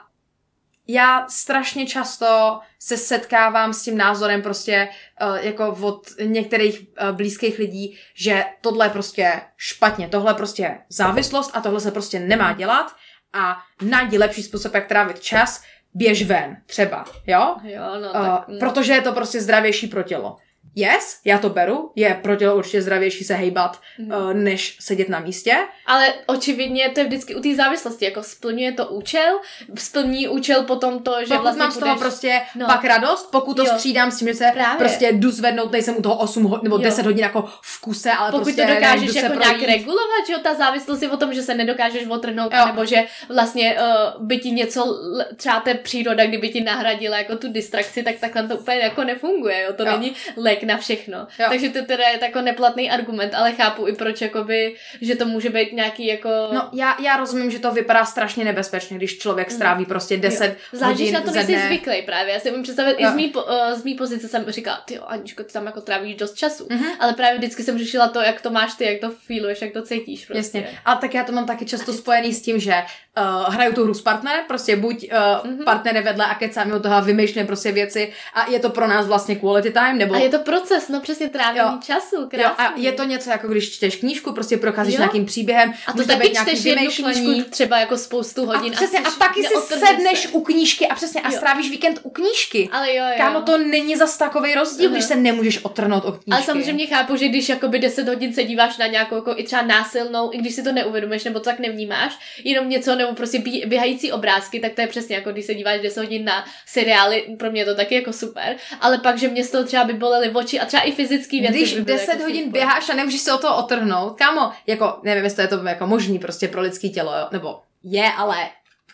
já strašně často se setkávám s tím názorem prostě uh, jako od některých uh, blízkých lidí, že tohle je prostě špatně, tohle je prostě závislost a tohle se prostě nemá dělat a najdi lepší způsob, jak trávit čas, běž ven, třeba, jo? Jo, no Uh, tak... mm. protože je to prostě zdravější pro tělo. Yes, já to beru, je pro tělo určitě zdravější se hejbat, Mhm. uh, než sedět na místě. Ale očividně to je vždycky u té závislosti, jako splňuje to účel, splní účel potom to, že Pokud vlastně mám z toho budeš... prostě No. pak radost, pokud to Jo. střídám s tím, že se Právě. prostě jdu zvednout, nejsem u toho 8 hodin nebo Jo. 10 hodin jako v kuse, ale Pokud prostě to dokážeš jako nějak regulovat, že jo, ta závislost je o tom, že se nedokážeš otrhnout, Jo. nebo že vlastně uh, by ti něco, třeba té příroda, kdyby ti nahradila jako tu distrakci, tak takhle to úplně jako nefunguje, jo, to Jo. není lék na všechno. Jo. Takže to teda je jako neplatný argument, ale chápu i proč, jakoby, že to může být nějaký jako... No, já, já rozumím, že to vypadá strašně nebezpečně, když člověk stráví prostě 10 Mhm. Záleží, hodin na to nejsi zvyklý právě. Já si umím představit, i Jo. z mý, uh, z mý pozice jsem říkala, ty jo, Aničko, ty tam jako trávíš dost času. Mhm. Ale právě vždycky jsem řešila to, jak to máš ty, jak to feeluješ, jak to cítíš prostě. Jasně. A tak já to mám taky často spojený s tím, že uh, hraju tu hru s partnerem, prostě buď uh, Mhm. mm-hmm. partner je vedle a kecáme od toho a vymýšlíme prostě věci a je to pro nás vlastně quality time, nebo A je to proces, no přesně trávení Jo. času, Jo, krásný. a je to něco jako když čteš knížku, prostě procházíš Jo. nějakým příběhem, a to taky čteš jednu knížku třeba jako spoustu hodin. a, přesně, a, jsi- taky si sedneš se. u knížky a přesně a Jo. strávíš víkend u knížky. Ale jo, jo. Kámo, to není zas takový rozdíl, Aha. když se nemůžeš odtrhnout od knížky. Ale samozřejmě chápu, že když jakoby 10 hodin se díváš na nějakou jako i třeba násilnou, i když si to neuvědomuješ nebo to tak nevnímáš, jenom něco nebo prostě bí, běhající obrázky, tak to je přesně jako když se díváš 10 hodin na seriály, pro mě to taky jako super, ale pak, že mě z toho třeba by bolely oči a třeba i fyzický věci. Když by byly 10 jako hodin super. běháš a nemůžeš se o to otrhnout, kámo, jako, nevím, jestli to je to jako možný prostě pro lidský tělo, jo? nebo je, ale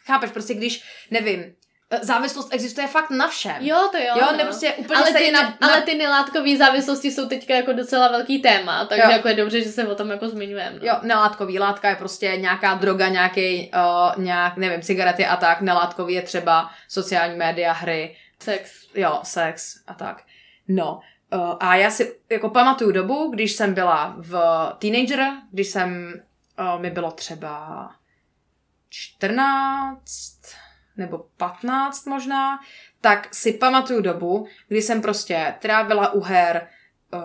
chápeš, prostě když, nevím, závislost existuje fakt na všem. Jo, to jo. Jo, no. prostě úplně ale ty, na- na, ale ty nelátkové závislosti jsou teďka jako docela velký téma, takže Jo. jako je dobře, že se o tom jako zmiňujeme. No. Jo, nelátkový látka je prostě nějaká droga, nějaký, uh, nějak, nevím, cigarety a tak. Nelátkový je třeba sociální média, hry, Sex. jo, sex a tak. No, a já si jako pamatuju dobu, když jsem byla v teenager, když jsem o, mi bylo třeba 14 nebo 15 možná, tak si pamatuju dobu, kdy jsem prostě trávila u her uh,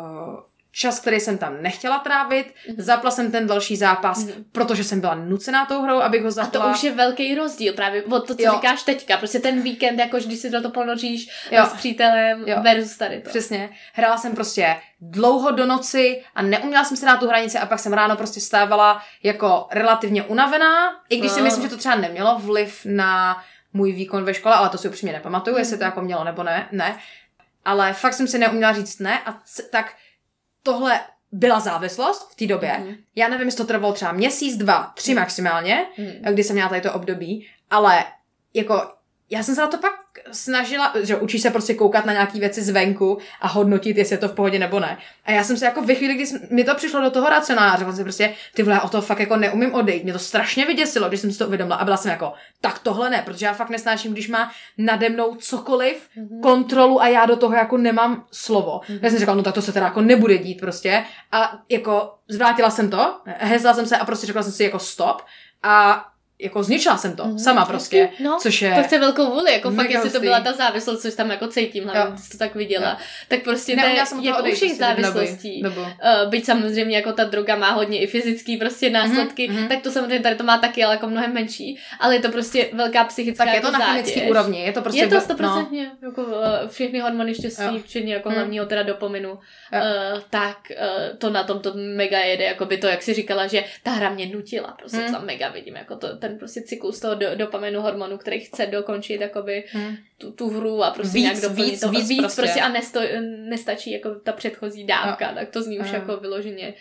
čas, který jsem tam nechtěla trávit, Mhm. zapla jsem ten další zápas, protože jsem byla nucená tou hrou, abych ho A zapla. to už je velký rozdíl právě od to, co Jo. říkáš teďka. Prostě ten víkend, jako když si do to ponoříš Jo. s přítelem Jo. versus tady to. Přesně. Hrála jsem prostě dlouho do noci a neuměla jsem se na tu hranici a pak jsem ráno prostě stávala jako relativně unavená, i když si Ah. myslím, že to třeba nemělo vliv na můj výkon ve škole, ale to si upřímně nepamatuju, jestli to jako mělo nebo ne, ne. Ale fakt jsem si neuměla říct ne a c- tak tohle byla závislost v té době. Mhm. Já nevím, jestli to trvalo třeba měsíc, dva, tři maximálně, Mhm. kdy jsem měla tady to období, ale jako já jsem se na to pak snažila, že učíš se prostě koukat na nějaké věci zvenku a hodnotit, jestli je to v pohodě nebo ne. A já jsem se jako ve chvíli, kdy mi to přišlo do toho racionála, řekla jsem si prostě, ty vole, o to fakt jako neumím odejít. Mě to strašně vyděsilo, když jsem si to uvědomila a byla jsem jako, tak tohle ne, protože já fakt nesnáším, když má nade mnou cokoliv, Mhm. kontrolu a já do toho jako nemám slovo. Já jsem řekla, no tak to se teda jako nebude dít prostě. A jako zvrátila jsem to, hezla jsem se a prostě řekla jsem si jako stop a jako zničila jsem to, Mhm. sama prostě, No, což je... To chce velkou vůli, jako fakt, jestli to byla ta závislost, což tam jako cítím, hlavně jsi to tak viděla, Jo. tak prostě Neuměla to je toho jako u odejít všech prostě závislostí. Dobu. Uh, byť samozřejmě jako ta droga má hodně i fyzický prostě následky, mhm. tak to samozřejmě tady to má taky, ale jako mnohem menší, ale je to prostě velká psychická Tak je to jako na zátěž. chemické úrovni, je to prostě... je to stoprocentně, no. jako uh, všechny hormony štěstí, Jo. včetně jako Hmm. hlavního teda dopaminu, Jo. uh, tak uh, to na tom to mega jede, jako by to, jak si říkala, že ta hra mě nutila, prostě to tam mega vidím, jako to, ten prostě cyklus toho do, dopaminu hormonu, který chce dokončit jakoby Hm. tu, tu hru a prostě Víc, nějak doplnit víc, to, víc víc prostě. prostě. a nesto, nestačí jako ta předchozí dávka, tak to zní už Jo. jako vyloženě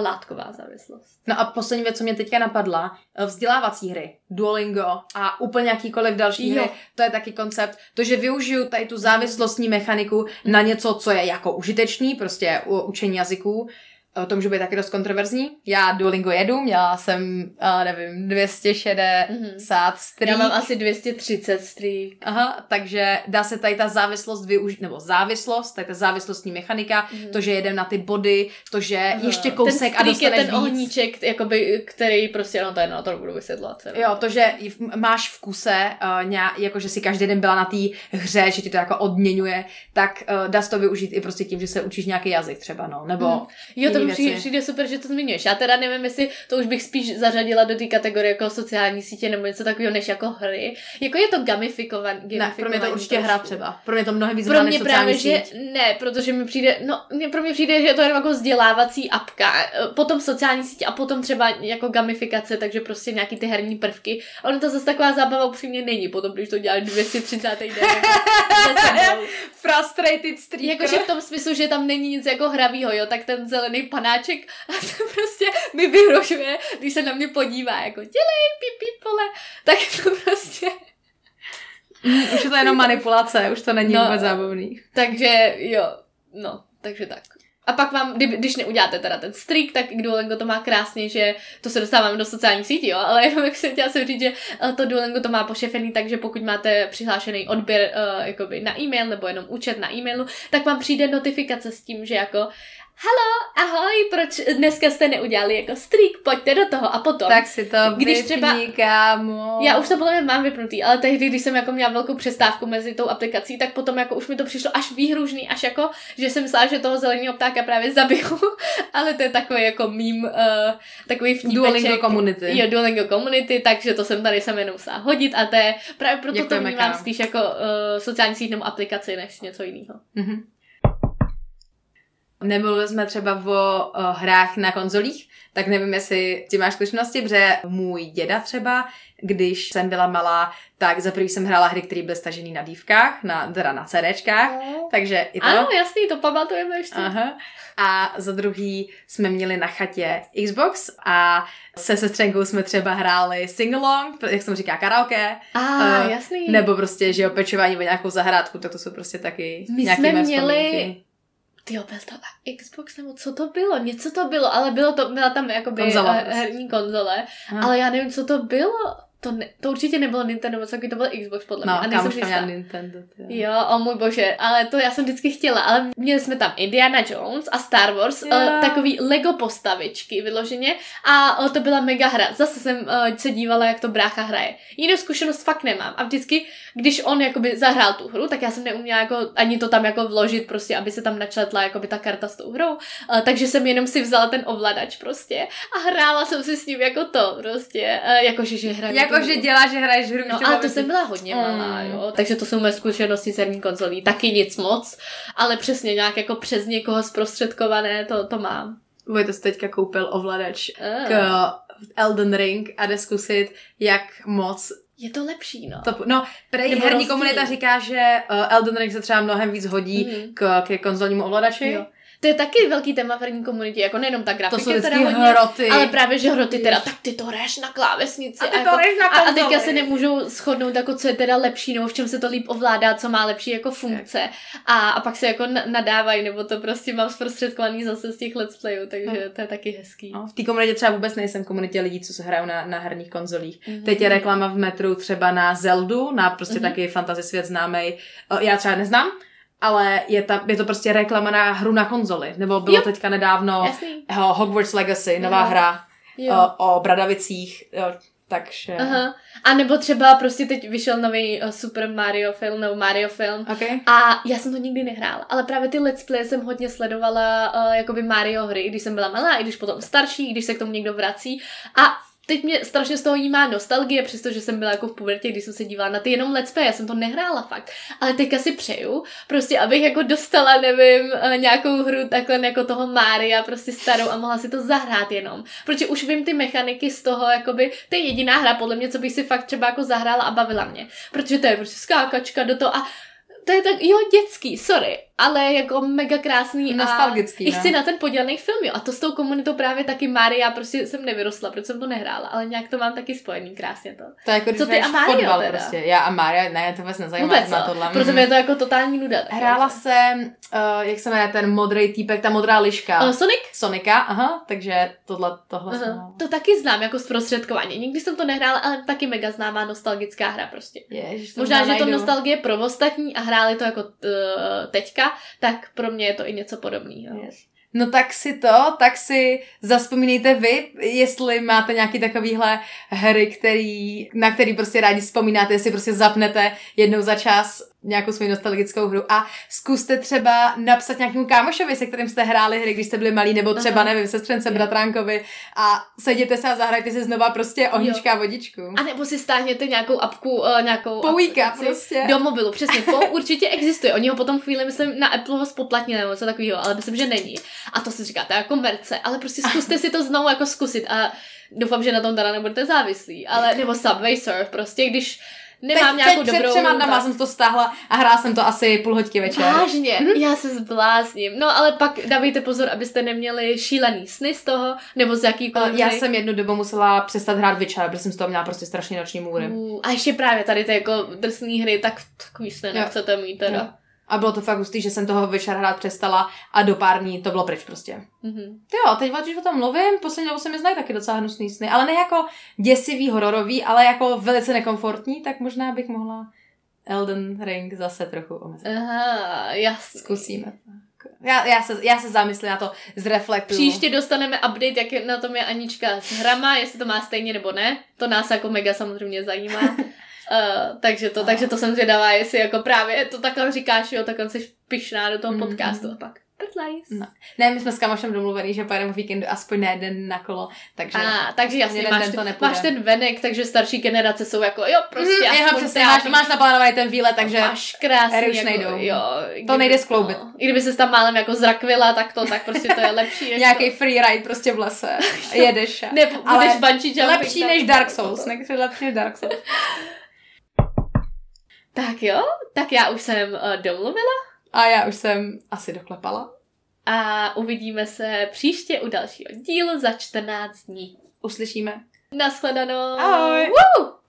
látková závislost. No a poslední věc, co mě teďka napadla, eh, vzdělávací hry, Duolingo a úplně jakýkoliv další Jo. hry, to je taky koncept, to, že využiju tady tu závislostní mechaniku na něco, co je jako užitečný, prostě učení jazyků, to může být taky dost kontroverzní. Já Duolingo jedu, měla jsem, uh, nevím, 260 streak. Já mám asi 230 streak. Aha, takže dá se tady ta závislost využít, nebo závislost, tady ta závislostní mechanika, Mhm. to, že jedem na ty body, to, že ještě kousek ten a streak je dostaneš ten víc. ohníček, jakoby, který prostě, no to je, no to nebudu vysvětlovat. Jo, to, že máš v kuse, uh, nějak, jako že si každý den byla na té hře, že ti to jako odměňuje, tak uh, dá se to využít i prostě tím, že se učíš nějaký jazyk třeba, no, nebo Hmm. Jo, to mi přijde, přijde super, že to zmiňuješ. Já teda nevím, jestli to už bych spíš zařadila do té kategorie jako sociální sítě nebo něco takového, než jako hry. Jako je to gamifikovaný. Ne, pro mě to určitě hra třeba. Pro mě to mnohem víc Pro mě právě, že ne, protože mi přijde, no, mně- pro mě přijde, že je to jenom jako vzdělávací apka, potom sociální sítě a potom třeba jako gamifikace, takže prostě nějaký ty herní prvky. Ono to zase taková zábava upřímně není, potom když to děláš 230. den. Frustrated streaker. Jakože v tom smyslu, že tam není nic jako hravýho, jo, tak ten zelený panáček a to prostě mi vyhrožuje, když se na mě podívá, jako dělej, pip, pip, pole, tak to prostě, Už je to jenom manipulace, už to není No. vůbec zábavný. takže jo, no, takže tak. A pak vám, kdy, když neuděláte teda ten streak, tak Duolingo to má krásně, že to se dostáváme do sociálních sítí, jo, ale jenom jak jsem chtěla jsem říct, že eh, to Duolingo to má pošefený, takže pokud máte přihlášený odběr uh, jakoby na e-mail nebo jenom účet na e-mailu, tak vám přijde notifikace s tím, že jako Halo, ahoj, proč dneska jste neudělali jako streak, pojďte do toho a potom. Tak si to Když vypni, třeba- kámo. Já už to podle mě mám vypnutý, ale tehdy, když jsem jako měla velkou přestávku mezi tou aplikací, tak potom jako už mi to přišlo až výhružný, až jako, že jsem myslela, že toho zeleného ptáka právě zabiju, ale to je takový jako mím, uh, takový vtípeček. Duolingo community. Jo, Duolingo community, takže to jsem tady jsem jenom musela hodit a to je právě proto to Děkujeme, vnímám Kámo. spíš jako uh, sociální síť nebo aplikaci, než něco jiného. Mhm. Nemluvili jsme třeba o, o hrách na konzolích, tak nevím, jestli ty máš zkušenosti, protože můj děda třeba, když jsem byla malá, tak za prvý jsem hrála hry, které byly stažené na dívkách, na, teda na CDčkách, takže i to. Ano, jasný, to pamatujeme ještě. Aha. A za druhý jsme měli na chatě Xbox a se sestřenkou jsme třeba hráli singalong, jak jsem říká, karaoke, A, Eh, jasný. nebo prostě, že jo, pečování o nějakou zahrádku, tak to jsou prostě taky My nějaký jsme měli- vzpomínky. Ty byl to Xbox nebo co to bylo? Něco to bylo, ale bylo to, byla tam jakoby Konzola eh, herní konzole, Aha. ale já nevím, co to bylo. To, ne, to určitě nebylo Nintendo, moc taky to byl Xbox podle mě. No, a nejsem kámoška měla. Nintendo. ty jo. O můj bože, ale to já jsem vždycky chtěla, ale měli jsme tam Indiana Jones a Star Wars, Jo. uh, takový Lego postavičky vyloženě a uh, to byla mega hra. Zase jsem uh, se dívala, jak to brácha hraje. Jinou zkušenost fakt nemám a vždycky, když on jakoby zahrál tu hru, tak já jsem neuměla jako ani to tam jako vložit prostě, aby se tam načetla jakoby ta karta s tou hrou, uh, takže jsem jenom si vzala ten ovladač prostě a hrála jsem si s ním jako to prostě, uh, jakože že hraju tu Jakože hru. dělá, že hraješ hru. No že ale to jsem byla hodně malá, Mm. jo. Takže to jsou moje zkušenosti s herní konzolí. Taky nic moc, ale přesně nějak jako přes někoho zprostředkované, to, to mám. Vojta si teďka koupil ovladač Ah. k Elden Ring a jde zkusit, jak moc Je to lepší, no. to... No, prej Nebo herní rozdíl. komunita říká, že uh, Elden Ring se třeba mnohem víc hodí Mhm. k, k konzolnímu ovladači. Jo. To je taky velký téma v herní komunitě, jako nejenom ta To grafika, jsou teda hodně, hroty. ale právě, že hroty teda, tak ty to hraješ na klávesnici. A ty to jako, na a, a konzoli. teďka se nemůžou shodnout, jako co je teda lepší, nebo v čem se to líp ovládá, co má lepší jako funkce. A, a pak se jako na- nadávají, nebo to prostě mám zprostředkovaný zase z těch let's playů, takže to je taky hezký. No, v té komunitě třeba vůbec nejsem komunitě lidí, co se hrajou na, na herních konzolích. Mhm. Teď je reklama v metru třeba na Zeldu, na prostě Mhm. taky fantasy svět známý. Já třeba neznám, ale je, ta, je to prostě reklama na hru na konzoli. Nebo bylo Jo. teďka nedávno Jasný. eh, Hogwarts Legacy, nová Aha. hra Jo. o, o Bradavicích. Jo, takže... Aha. A nebo třeba prostě teď vyšel nový Super Mario film, nebo Mario film. Okay. A já jsem to nikdy nehrála, ale právě ty let's play jsem hodně sledovala uh, jakoby Mario hry, i když jsem byla malá, i když potom starší, i když se k tomu někdo vrací. A teď mě strašně z toho jímá nostalgie, přestože jsem byla jako v pubertě, když jsem se dívala na ty jenom let's play, já jsem to nehrála fakt. Ale teďka si přeju, prostě abych jako dostala, nevím, eh, nějakou hru takhle jako toho Mária, prostě starou a mohla si to zahrát jenom. Protože už vím ty mechaniky z toho, jakoby, to je jediná hra podle mě, co bych si fakt třeba jako zahrála a bavila mě. Protože to je prostě skákačka do toho a to je tak, jo, dětský, sorry, ale jako mega krásný Nostalgický, a i chci na ten podělaný film, jo. A to s tou komunitou právě taky Maria, prostě jsem nevyrostla, protože jsem to nehrála, ale nějak to mám taky spojený krásně to. To je jako, Co ty a Mario fotbal teda? prostě. Já a Mario, ne, to vůbec nezajímá Vůbec, na no. tohle. Protože mě je to jako totální nuda. Hrála že? jsem, uh, jak se jmenuje ten modrý týpek, ta modrá liška. Uh, Sonic? Sonika, aha, takže tohle, tohle jsem Aha. hrála. To taky znám jako zprostředkování. Nikdy jsem to nehrála, ale taky mega známá nostalgická hra prostě. Ježiš, Možná, že to nostalgie pro ostatní a hráli to jako uh, teďka, tak pro mě je to i něco podobného. Yes. No tak si to, tak si zaspomínejte vy, jestli máte nějaký takovýhle hry, který, na který prostě rádi vzpomínáte, jestli prostě zapnete jednou za čas nějakou svou nostalgickou hru a zkuste třeba napsat nějakému kámošovi, se kterým jste hráli hry, když jste byli malí, nebo třeba, Aha. nevím, sestřence, bratránkovi a sejděte se a zahrajte si znova prostě ohnička a vodičku. A nebo si stáhněte nějakou apku, uh, nějakou Pouíka aplikaci prostě. do mobilu. Přesně, to určitě existuje. Oni ho potom chvíli, myslím, na Apple ho spoplatnili nebo něco takového, ale myslím, že není. A to si říkáte jako merce, ale prostě zkuste si to znovu jako zkusit a doufám, že na tom teda nebudete závislí. Ale nebo Subway Surf, prostě když nemám teď, nějakou teď dobrou... před třema dnama jsem to stáhla a hrála jsem to asi půl hoďky večer. Vážně, Mhm. já se zblázním. No ale pak dávejte pozor, abyste neměli šílený sny z toho, nebo z jakýkoliv já jsem jednu dobu musela přestat hrát Witcher, protože jsem z toho měla prostě strašně noční můry. Uh, A ještě právě tady ty jako drsné hry, tak takový sny nechcete mít teda. Jo. A bylo to fakt hustý, že jsem toho Witcher hrát přestala a do pár dní to bylo pryč prostě. Mhm. Ty jo, teď když o tom mluvím, poslední dobou se mi znají taky docela hnusný sny, ale ne jako děsivý, hororový, ale jako velice nekomfortní, tak možná bych mohla Elden Ring zase trochu omezit. Aha, jasný. Zkusíme. Já, já, se, já se zamyslím na to, zreflektuju. Příště dostaneme update, jak je- na tom je Anička s hrama, jestli to má stejně nebo ne. To nás jako mega samozřejmě zajímá. Uh, takže, to, takže to jsem zvědavá, jestli jako právě to takhle říkáš, jo, takhle jsi pyšná do toho Mhm. podcastu a pak. No. Ne, my jsme s kamošem domluvený, že pojedeme v víkendu aspoň na jeden na kolo, takže... A, takže jasně, máš, to ten, nepůjde. máš ten venek, takže starší generace jsou jako, jo, prostě Mm, aspoň přesně, máš, máš naplánovaný ten výlet, takže Máš krásný, už jako, nejdou. jo. To nejde skloubit. No, I kdyby se tam málem jako zrakvila, tak to, tak prostě to je lepší. Než nějaký freeride prostě v lese. Jedeš. to. Ne, budeš ale bungee jumping. Lepší než Dark Souls. Nekdy lepší než Dark Souls. Tak jo, tak já už jsem uh, domluvila A já už jsem asi doklepala. a uvidíme se příště u dalšího dílu za 14 dní. Uslyšíme. Naschledanou. Ahoj. Woo!